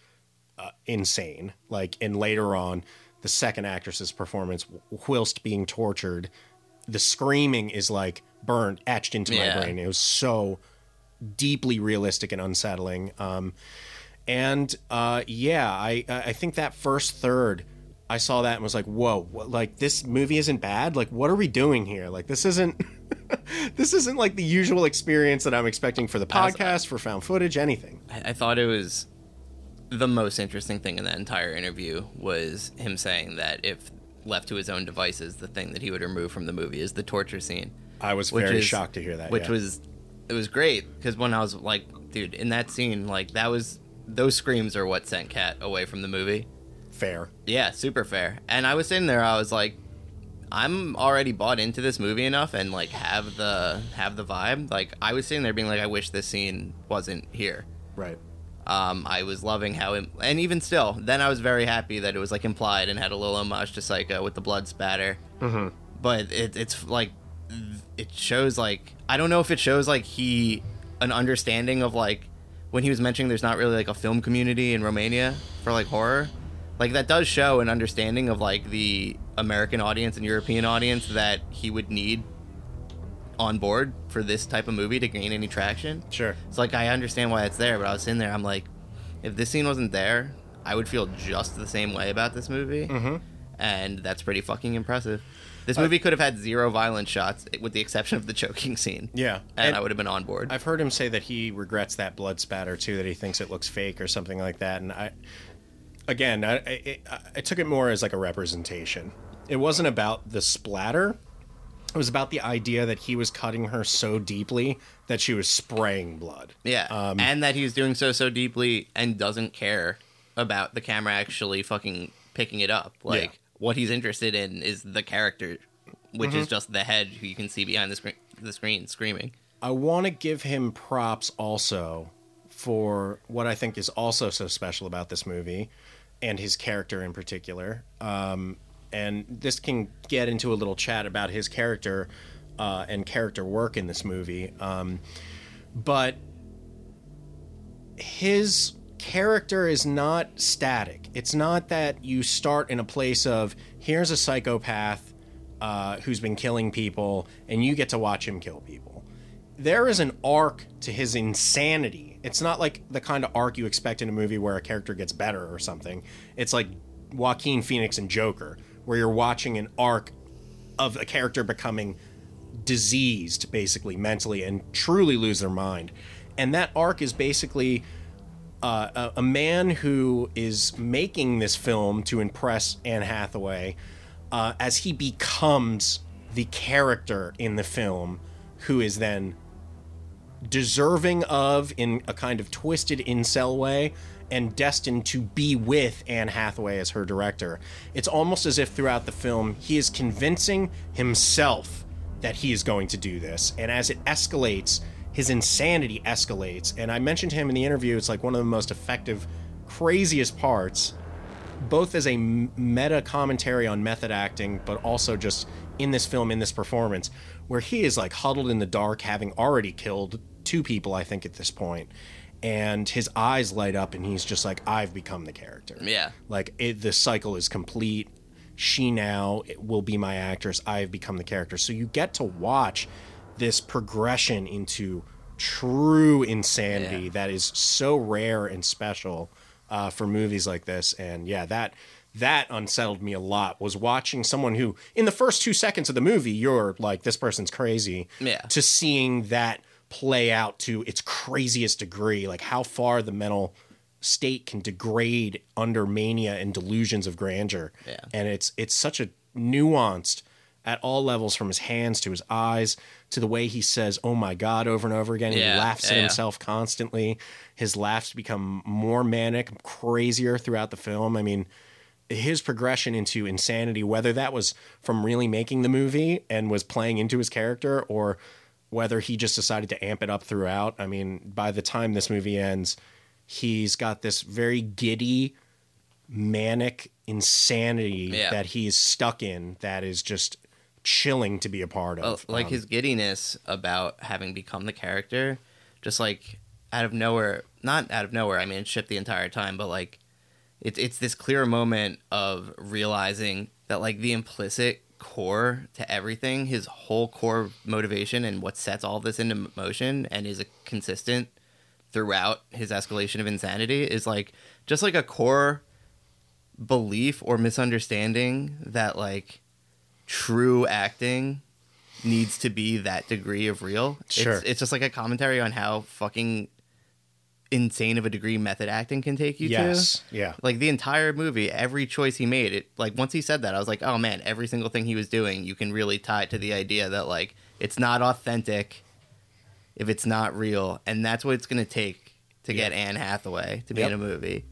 uh, insane. Like and later on, the second actress's performance whilst being tortured, the screaming is like burned, etched into Yeah. my brain. It was so deeply realistic and unsettling. Um, and uh, yeah, I I think that first third, I saw that and was like, whoa, what, like this movie isn't bad. Like, what are we doing here? Like, this isn't. this isn't like the usual experience that I'm expecting for the podcast, for found footage, anything. I, I thought it was the most interesting thing in that entire interview was him saying that if left to his own devices, the thing that he would remove from the movie is the torture scene. I was very is- shocked to hear that. which yeah. was it was great because when I was like, dude, in that scene, like that was those screams are what sent Cat away from the movie. Fair. Yeah, super fair. And I was sitting there, I was like, I'm already bought into this movie enough and like have the have the vibe. Like I was sitting there being like, I wish this scene wasn't here. Right. Um, I was loving how, it, and even still, then I was very happy that it was like implied and had a little homage to Psycho with the blood spatter. Mm-hmm. But it, it's like it shows like I don't know if it shows like he an understanding of like when he was mentioning there's not really like a film community in Romania for like horror. Like that does show an understanding of like the American audience and European audience that he would need on board for this type of movie to gain any traction. Sure. It's like I understand why it's there, but I was sitting there, I'm like, if this scene wasn't there, I would feel just the same way about this movie, mm-hmm. And that's pretty fucking impressive. This movie could have had zero violent shots, with the exception of the choking scene. Yeah. and, And- I would have been on board. I've heard him say that he regrets that blood spatter too, that he thinks it looks fake or something like that. And I, again, I, I, I took it more as like a representation. It wasn't about the splatter. It was about the idea that he was cutting her so deeply that she was spraying blood. yeah, Um, and that he's doing so so deeply and doesn't care about the camera actually fucking picking it up. Like Yeah. What he's interested in is the character, which Mm-hmm. is just the head who you can see behind the screen, the screen screaming. I want to give him props also for what I think is also so special about this movie and his character in particular. Um, and this can get into a little chat about his character uh, and character work in this movie. Um, but his character is not static. It's not that you start in a place of here's a psychopath uh, who's been killing people, and you get to watch him kill people. There is an arc to his insanity. It's not like the kind of arc you expect in a movie where a character gets better or something. It's like Joaquin Phoenix and Joker, where you're watching an arc of a character becoming diseased basically mentally and truly lose their mind and that arc is basically uh, a, a man who is making this film to impress anne hathaway uh, as he becomes the character in the film who is then deserving of in a kind of twisted incel way and destined to be with Anne Hathaway as her director. It's almost as if throughout the film he is convincing himself that he is going to do this. And as it escalates, his insanity escalates. And I mentioned him in the interview, it's like one of the most effective, craziest parts, both as a meta commentary on method acting, but also just in this film, in this performance, where he is like huddled in the dark, having already killed two people, I think, at this point. And his eyes light up, and he's just like, I've become the character. Yeah. Like, it, the cycle is complete. She now will be my actress. I've become the character. So you get to watch this progression into true insanity Yeah. that is so rare and special uh, for movies like this. And yeah, that that unsettled me a lot. Was watching someone who, in the first two seconds of the movie, you're like, this person's crazy. Yeah. To seeing that play out to its craziest degree, like how far the mental state can degrade under mania and delusions of grandeur. Yeah. And it's it's such a nuanced at all levels from his hands to his eyes to the way he says oh my god over and over again Yeah, he laughs yeah, at yeah. himself constantly his laughs become more manic crazier throughout the film i mean his progression into insanity whether that was from really making the movie and was playing into his character or whether he just decided to amp it up throughout i mean by the time this movie ends he's got this very giddy manic insanity Yeah. that he's stuck in that is just chilling to be a part Well, of. like Um, his giddiness about having become the character, just like out of nowhere, not out of nowhere. I mean, it shipped the entire time, but like it's it's this clear moment of realizing that like the implicit core to everything, his whole core motivation and what sets all this into motion and is a consistent throughout his escalation of insanity is like just like a core belief or misunderstanding that like true acting needs to be that degree of real. Sure. It's, it's just like a commentary on how fucking insane of a degree method acting can take you yes, to. yeah, Like the entire movie, every choice he made, it like once he said that, I was like, oh man, every single thing he was doing, you can really tie it to the idea that like it's not authentic if it's not real, and that's what it's gonna take to get Anne Hathaway to be Yep. in a movie.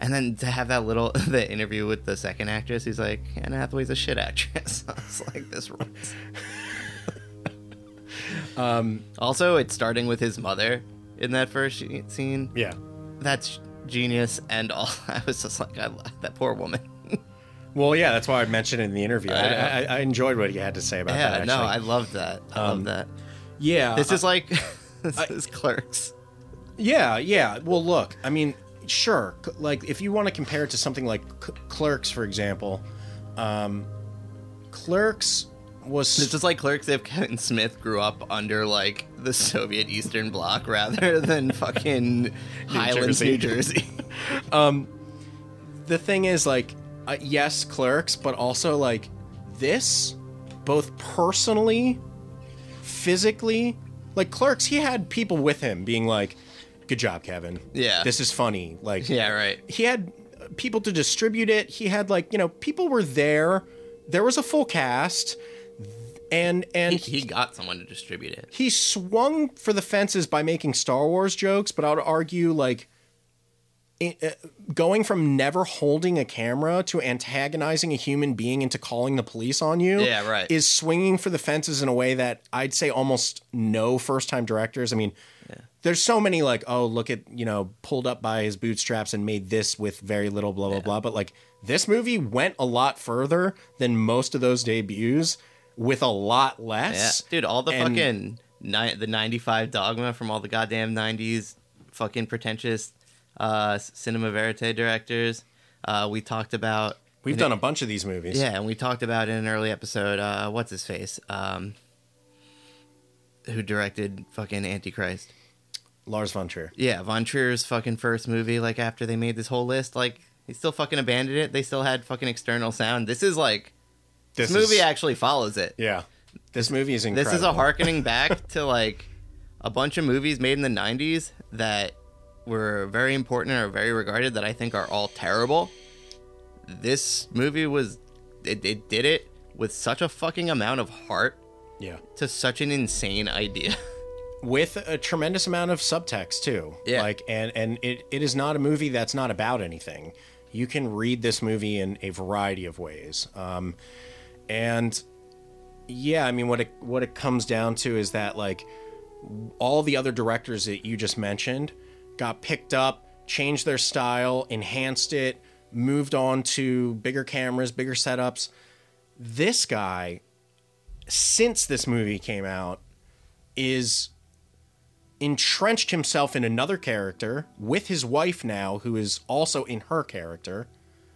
And then to have that little the interview with the second actress, he's like, Anne Hathaway's a shit actress. I was like, this rules. um, also, it's starting with his mother in that first scene. Yeah. That's genius. And all I was just like, I that poor woman. Well, yeah, that's why I mentioned it in the interview. I, I. I, enjoyed what you had to say about yeah, that. no. I love that. I love that. yeah, This I- is like this is Clerks. Yeah, yeah. Well, look, I mean, sure. Like, if you want to compare it to something like C- Clerks, for example, um, Clerks was This is like Clerks if Kevin Smith grew up under like the Soviet Eastern Bloc rather than fucking Highlands, Jersey. New Jersey. the thing is like uh, yes clerks but also like this both personally physically like clerks he had people with him being like good job kevin Yeah. this is funny like yeah, right. he had people to distribute it he had like you know people were there there was a full cast and and He got someone to distribute it. he swung for the fences by making Star Wars jokes, but I would argue like it, uh, going from never holding a camera to antagonizing a human being into calling the police on you Yeah, right. is swinging for the fences in a way that I'd say almost no first time directors. I mean, there's so many like, oh, look at, you know, pulled up by his bootstraps and made this with very little blah, blah, blah. But like this movie went a lot further than most of those debuts with a lot Yeah, less. dude, all the And- fucking ni- the '95 dogma from all the goddamn '90s fucking pretentious uh, cinema verite directors. Uh, we talked about We've done a bunch of these movies. Yeah, and we talked about in an early episode. Uh, what's his face? Um, who directed fucking Antichrist? Lars von Trier. Yeah, Von Trier's fucking first movie. Like after they made this whole list, like he still fucking abandoned it. They still had fucking external sound. This is like this, movie is- actually follows it. Yeah. This movie is incredible. This is a harkening back to like a bunch of movies made in the '90s that were very important or very regarded that I think are all terrible. This movie was it, it did it with such a fucking amount of heart Yeah. to such an insane idea. With a tremendous amount of subtext too. Yeah. Like and and it, it is not a movie that's not about anything. You can read this movie in a variety of ways. Um and yeah, I mean what it what it comes down to is that like all the other directors that you just mentioned got picked up, changed their style, enhanced it, moved on to bigger cameras, bigger setups. This guy, since this movie came out, is entrenched himself in another character with his wife now, who is also in her character,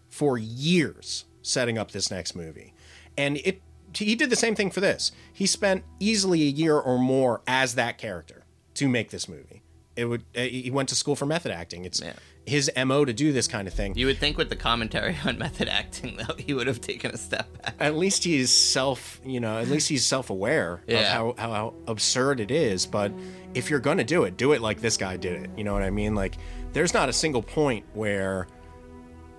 for years setting up this next movie. And it he did the same thing for this. He spent easily a year or more as that character to make this movie. It would he went to school for method acting. It's Yeah. His MO to do this kind of thing. you would think with the commentary on method acting though, he would have taken a step back. at least he's self you know at least he's self-aware of Yeah. how, how, how absurd it is but if you're gonna do it do it like this guy did it you know what i mean like there's not a single point where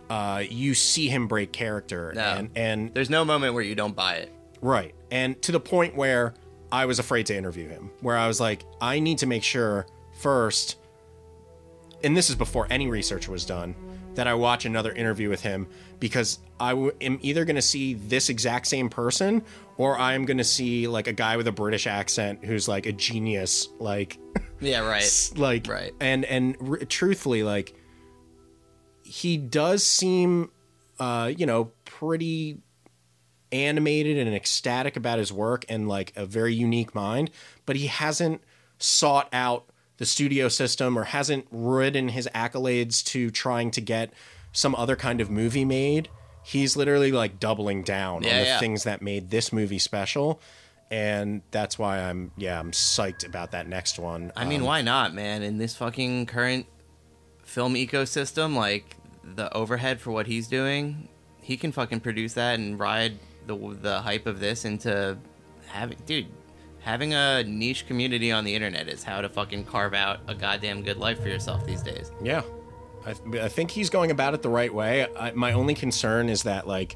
uh, you see him break character No. and and There's no moment where you don't buy it. right and to the point where i was afraid to interview him where i was like i need to make sure first and this is before any research was done that I watch another interview with him because I w- am either going to see this exact same person or I'm going to see like a guy with a British accent who's like a genius like Yeah, right. like Right. and and r- truthfully like he does seem uh you know pretty animated and ecstatic about his work and like a very unique mind but he hasn't sought out the studio system or hasn't ridden his accolades to trying to get some other kind of movie made he's literally like doubling down Yeah, on the yeah. things that made this movie special and that's why i'm yeah i'm psyched about that next one I mean, Um, why not, man? In this fucking current film ecosystem, like the overhead for what he's doing, he can fucking produce that and ride the the hype of this into having, dude, having a niche community on the internet is how to fucking carve out a goddamn good life for yourself these days. Yeah, I, th- I think he's going about it the right way. I, my only concern is that like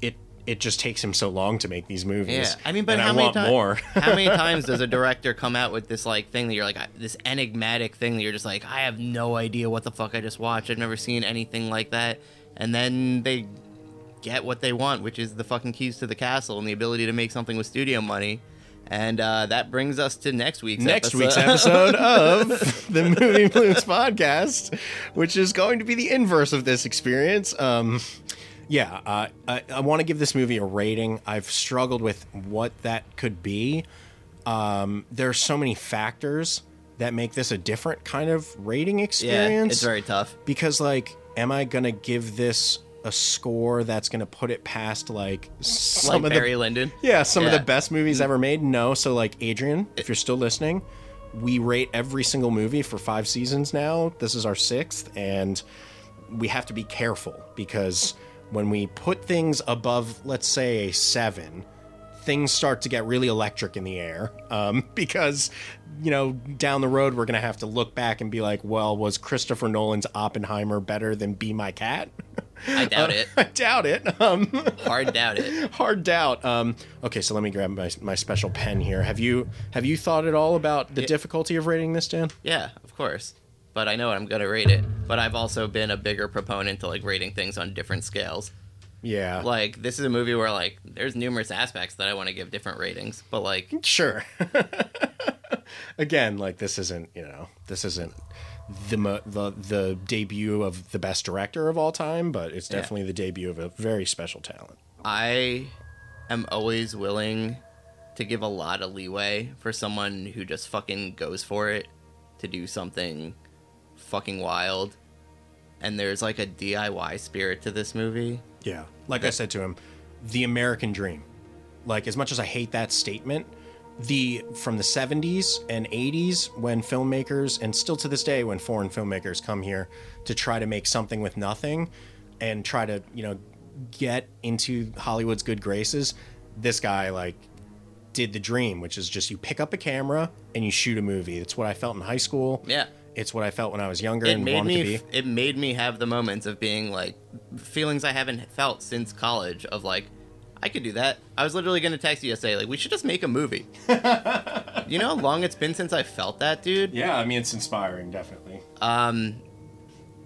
it it just takes him so long to make these movies. Yeah, I mean, but how I many times? more? how many times does a director come out with this like thing that you're like this enigmatic thing that you're just like I have no idea what the fuck I just watched. I've never seen anything like that, and then they get what they want, which is the fucking keys to the castle and the ability to make something with studio money. And uh, that brings us to next week's next episode. week's episode of the Movie Blues podcast, which is going to be the inverse of this experience. Um, yeah, uh, I, I want to give this movie a rating. I've struggled with what that could be. Um, there are so many factors that make this a different kind of rating experience. yeah, it's very tough. because, like, am I gonna give this a score that's gonna put it past like some Like of the Barry Lyndon. yeah, some of the best movies mm. ever made. No, so like Adrian, if you're still listening, we rate every single movie for five seasons now. This is our sixth, and we have to be careful because when we put things above, let's say, a seven, things start to get really electric in the air. Um, because, you know, down the road, we're going to have to look back and be like, well, was Christopher Nolan's Oppenheimer better than Be My Cat? I doubt it. I doubt it. Um, Hard doubt it. hard doubt. Um, okay, so let me grab my, my special pen here. Have you have you thought at all about the difficulty of rating this, Dan? Yeah, of course. But I know I'm gonna rate it. But I've also been a bigger proponent to like rating things on different scales. Yeah, Like this is a movie where like there's numerous aspects that I want to give different ratings, but like sure. Again, like this isn't you know this isn't the the the debut of the best director of all time, but it's Yeah. definitely the debut of a very special talent. I am always willing to give a lot of leeway for someone who just fucking goes for it to do something fucking wild. And there's like a DIY spirit to this movie. Yeah. Like I said to him, the American dream. Like as much as I hate that statement, the from the 70s and 80s when filmmakers and still to this day when foreign filmmakers come here to try to make something with nothing and try to, you know, get into Hollywood's good graces, this guy like did the dream, which is just you pick up a camera and you shoot a movie. That's what I felt in high school. Yeah. It's what I felt when I was younger It and made wanted me to be. it made me have the moments of being like feelings I haven't felt since college of like I could do that. I was literally going to text you yesterday like we should just make a movie. you know how long it's been since I felt that, dude? Yeah, I mean it's inspiring, definitely. um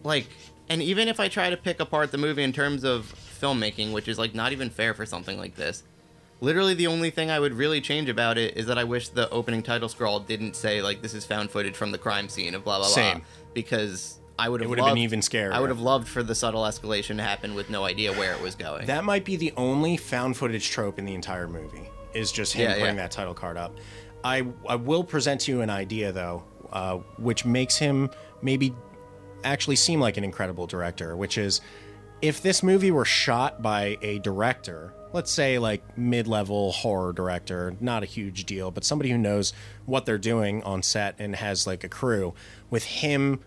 like and even if i try to pick apart the movie in terms of filmmaking which is like not even fair for something like this literally the only thing i would really change about it is that i wish the opening title scroll didn't say like this is found footage from the crime scene of blah blah Same. blah because i would have would've been even scarier. i would have loved for the subtle escalation to happen with no idea where it was going That might be the only found footage trope in the entire movie. Is just him Yeah, putting yeah. that title card up. I I will present to you an idea though, uh, which makes him maybe actually seem like an incredible director. Which is, if this movie were shot by a director, let's say like mid-level horror director, not a huge deal, but somebody who knows what they're doing on set and has like a crew, with him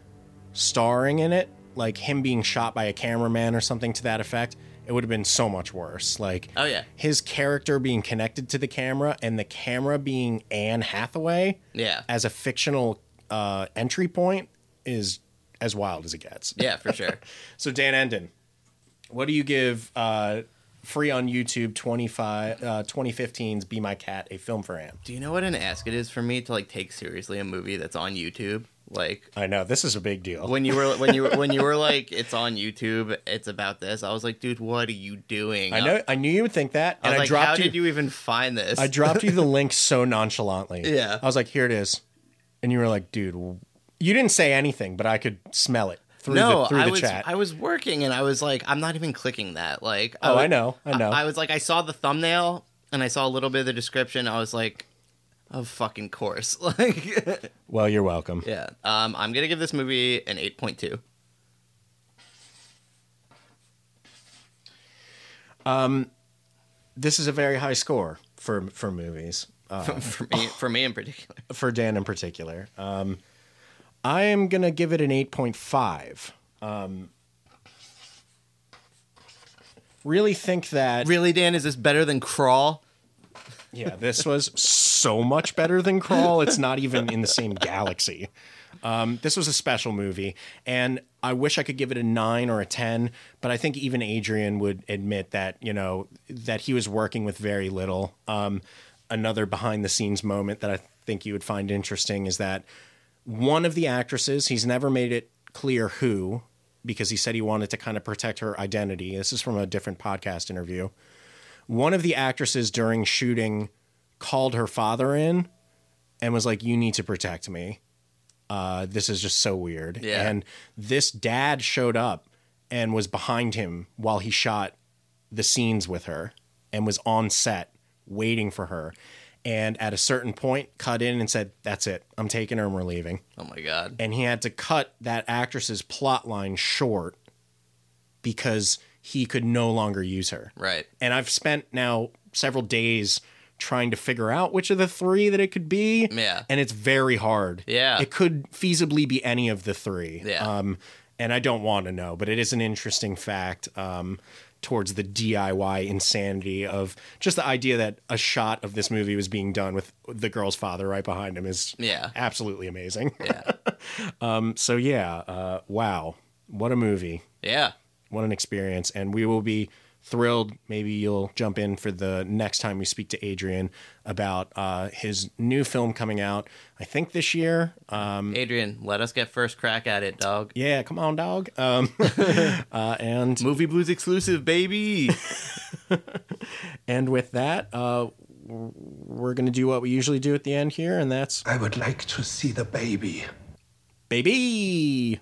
starring in it, like him being shot by a cameraman or something to that effect, it would have been so much worse. Like, Oh, yeah. his character being connected to the camera and the camera being Anne Hathaway yeah as a fictional uh, entry point is as wild as it gets. yeah for sure So Dan Enden, what do you give uh, free on YouTube 25 uh, 2015's Be My Cat, a film for Anne? do you know what an ask it is for me to like take seriously a movie that's on youtube like I know this is a big deal. when you were when you were when you were like it's on YouTube, it's about this. I was like, dude, what are you doing? I know I knew you would think that, I and I, like, dropped how you. did you even find this? I dropped you the link so nonchalantly. Yeah. I was like, here it is. And you were like, dude, you didn't say anything, but I could smell it through no, the, through I the was chat. I was working and I was like, I'm not even clicking that. Like, Oh, was- I know, I know. I, was like, I saw the thumbnail and I saw a little bit of the description. I was like, of fucking course. Like, well, you're welcome. yeah. Um, I'm gonna give this movie an 8.2. Um, This is a very high score for for movies. Uh, for me, for me in particular. for Dan in particular. Um, I am gonna give it an eight point five. Um, really think that Really, Dan, is this better than Crawl? yeah, this was so much better than Crawl. It's not even in the same galaxy. Um, this was a special movie, and I wish I could give it a nine or a 10, but I think even Adrian would admit that, you know, that he was working with very little. Um, another behind the scenes moment that I think you would find interesting is that one of the actresses, he's never made it clear who, because he said he wanted to kind of protect her identity. This is from a different podcast interview. One of the actresses during shooting called her father in and was like, You need to protect me. Uh, this is just so weird. Yeah. And this dad showed up and was behind him while he shot the scenes with her and was on set waiting for her. And at a certain point, cut in and said, That's it. I'm taking her and we're leaving. Oh my god. And he had to cut that actress's plot line short because he could no longer use her. Right. And I've spent now several days trying to figure out which of the three that it could be. Yeah. And it's very hard. Yeah. It could feasibly be any of the three. Yeah. Um, and I don't want to know, but it is an interesting fact um, towards the DIY insanity of just the idea that a shot of this movie was being done with the girl's father right behind him is Yeah. absolutely amazing. Yeah. Um, so yeah, uh, wow, what a movie, Yeah. what an experience, and we will be thrilled. Maybe you'll jump in for the next time we speak to Adrian about uh, his new film coming out. I think this year. Um, Adrian, let us get first crack at it, dog. yeah, come on, dog. Um, uh, and Movie Blues exclusive, baby. and with that, uh, we're gonna do what we usually do at the end here, and that's I would like to see the baby. baby.